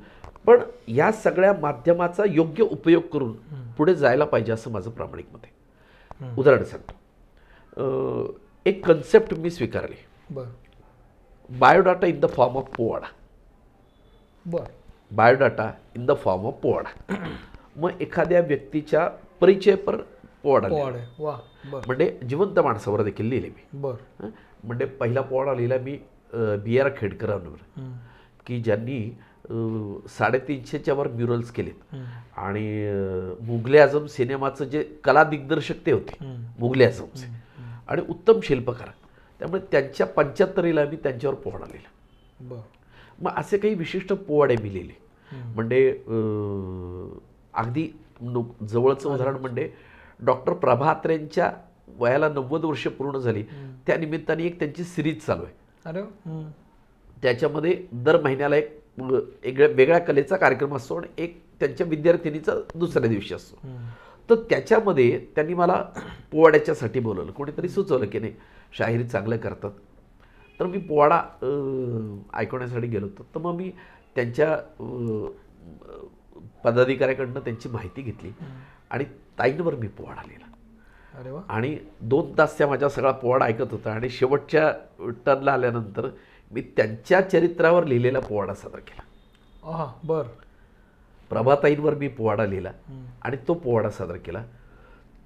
पण या सगळ्या माध्यमाचा योग्य उपयोग करून पुढे जायला पाहिजे असं माझं प्रामाणिक मत आहे उदाहरण सांगतो. एक कन्सेप्ट मी स्वीकारली. Biodata in the form of powada. बर. Biodata in the form of powada मग एखाद्या व्यक्तीच्या परिचयपर पोवाडा लिहिला. म्हणजे जिवंत माणसावर देखील लिहिले मी. बर. हं? म्हणजे पहिला पोवाडा लिहिला मी बी आर खेडकरांवर. की ज्यांनी अ, साडेतीनशेच्या वर म्युरल्स केलेत. आणि अ, मुघले आझम सिनेमाचं जे कला दिग्दर्शक ते होते मुघले आझमचे आणि उत्तम शिल्पकार. त्यामुळे त्यांच्या पंच्याहत्तरीला मी त्यांच्यावर पोवाडा लिहिला बर. मग असे काही विशिष्ट पोवाडे मी लिहिले म्हणजे अगदी जवळचं उदाहरण म्हणजे डॉक्टर प्रभात्रेंच्या वयाला नव्वद वर्ष पूर्ण झाली. त्या निमित्ताने एक त्यांची सिरीज चालू आहे. अरे. त्याच्यामध्ये दर महिन्याला एक वेगळ्या कलेचा कार्यक्रम असतो आणि एक त्यांच्या विद्यार्थिनीचा दुसऱ्या दिवशी असतो. तर त्याच्यामध्ये त्यांनी मला पोवाड्याच्यासाठी बोलवलं. कोणीतरी सुचवलं की नाही शाहिरी चांगलं करतात. तर मी पोवाडा ऐकवण्यासाठी गेलो होतो. तर मग मी त्यांच्या पदाधिकाऱ्याकडनं त्यांची माहिती घेतली आणि ताईंवर मी पोवाडा लिहिला. अरे वा. आणि दोन तास त्या माझ्या सगळा पोवाडा ऐकत होता आणि शेवटच्या टर्नला आल्यानंतर मी त्यांच्या चरित्रावर लिहिलेला पोवाडा सादर केला. बर. प्रभाताईंवर मी पोवाडा लिहिला आणि तो पोवाडा सादर केला.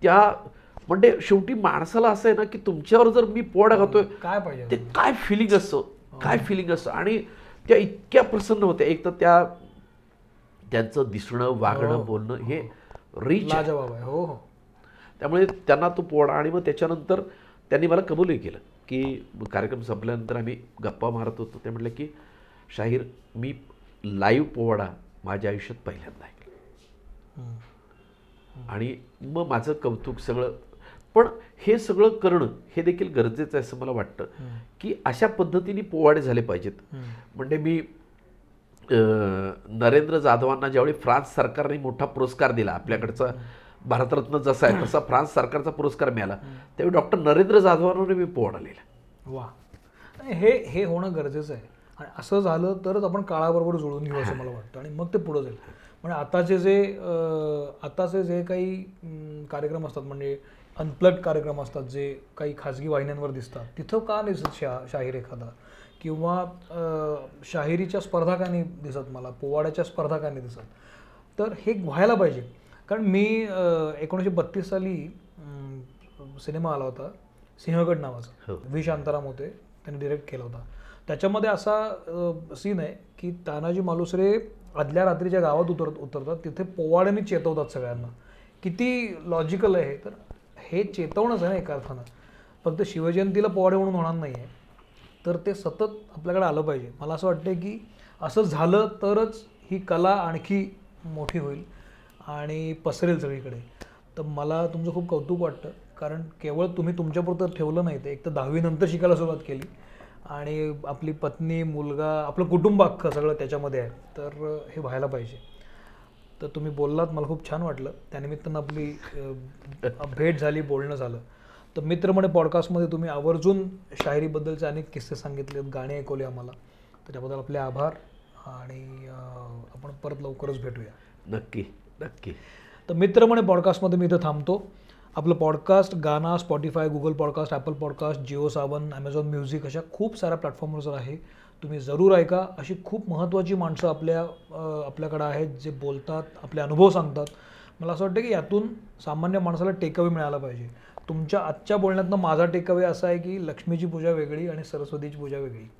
त्या म्हणजे शेवटी माणसाला असं आहे ना की तुमच्यावर जर मी पोवाडा गातोय काय पाहिजे ते काय फिलिंग असतं? काय फिलिंग असतं? आणि त्या इतक्या प्रसन्न होत्या. एक तर त्या त्यांचं दिसणं वागणं बोलणं हे. रिच हो हो. त्यामुळे त्यांना तो पोवाडा आणि मग त्याच्यानंतर त्यांनी मला कबूलही केलं की कार्यक्रम संपल्यानंतर आम्ही गप्पा मारत होतो. ते म्हटलं की शाहीर मी लाईव्ह पोवाडा माझ्या आयुष्यात पहिल्यांदा ऐकला. आणि मग माझं कौतुक सगळं पण हे सगळं करणं हे देखील गरजेचं आहे असं मला वाटतं. की अशा पद्धतीने पोवाडे झाले पाहिजेत. म्हणजे मी नरेंद्र जाधवांना ज्यावेळी फ्रान्स सरकारने मोठा पुरस्कार दिला आपल्याकडचा भारतरत्न जसा आहे तसा फ्रान्स सरकारचा पुरस्कार मिळाला. त्यावेळी डॉक्टर नरेंद्र जाधवांवर मी पोवाडा लिहिला. वा. हे हे होणं गरजेचं आहे. आणि असं झालं तरच आपण काळाबरोबर जुळून घेऊ असं मला वाटतं. आणि मग ते पुढं जाईल. म्हणजे आताचे जे आताचे जे काही कार्यक्रम असतात म्हणजे अनप्लग कार्यक्रम असतात जे काही खाजगी वाहिन्यांवर दिसतात. तिथं का दिसत शा शाहीर एखादा? किंवा शाहिरीच्या स्पर्धा का नाही दिसत मला? पोवाड्याच्या स्पर्धा का नाही दिसत? तर हे व्हायला पाहिजे. कारण मी एकोणीसशे बत्तीस साली सिनेमा आला होता. सिंहगड नावाचा. हो. व्ही. शांताराम होते. त्यांनी डिरेक्ट केला होता. त्याच्यामध्ये असा सीन आहे की तानाजी मालुसरे आदल्या रात्रीच्या गावात उतर उतरतात. तिथे पोवाड्याने चेतवतात सगळ्यांना. किती लॉजिकल आहे तर हे चेतवणंच आहे ना एका अर्थानं फक्त शिवजयंतीला पोवाडे म्हणून होणार नाही आहे तर ते सतत आपल्याकडे आलं पाहिजे. मला असं वाटतं की असं झालं तरच ही कला आणखी मोठी होईल आणि पसरेल सगळीकडे. तर मला तुमचं खूप कौतुक वाटतं. कारण केवळ तुम्ही तुमच्यापुरतं ठेवलं नाही ते एक तर दहावीनंतर शिकायला सुरुवात केली आणि आपली पत्नी मुलगा आपलं कुटुंब अख्खं सगळं त्याच्यामध्ये आहे. तर हे व्हायला पाहिजे. तर तुम्ही बोललात मला खूप छान वाटलं. त्यानिमित्तानं आपली भेट झाली बोलणं झालं. तर मित्र म्हणे पॉडकास्टमध्ये तुम्ही आवर्जून शायरीबद्दलचे अनेक किस्से सांगितलेत गाणे ऐकवले आम्हाला. त्याच्याबद्दल आपले आभार आणि आपण परत लवकरच भेटूया. नक्की नक्की. तर मित्र म्हणे पॉडकास्टमध्ये मी इथं थांबतो. आपलं podcast Gaana Spotify Google podcast Apple podcast Jio Saavn Amazon music अशा खूप साऱ्या प्लॅटफॉर्मवर आहे तुम्ही जरूर ऐका. अशी खूप महत्त्वाची माणसं आपल्या आपल्याकडं आहेत जे बोलतात आपले अनुभव सांगतात. मला असं वाटतं की यातून सामान्य माणसाला टेकअवे मिळाला पाहिजे. तुमच्या आजच्या बोलण्यातनं माझा टेकअवे असा आहे की लक्ष्मीची पूजा वेगळी आणि सरस्वतीची पूजा वेगळी.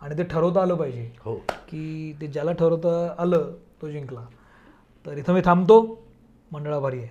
आणि ते ठरवता आलं पाहिजे. हो. की ते ज्याला ठरवता आलं तो जिंकला. तर इथं मी थांबतो. मंडळाभारी आहे.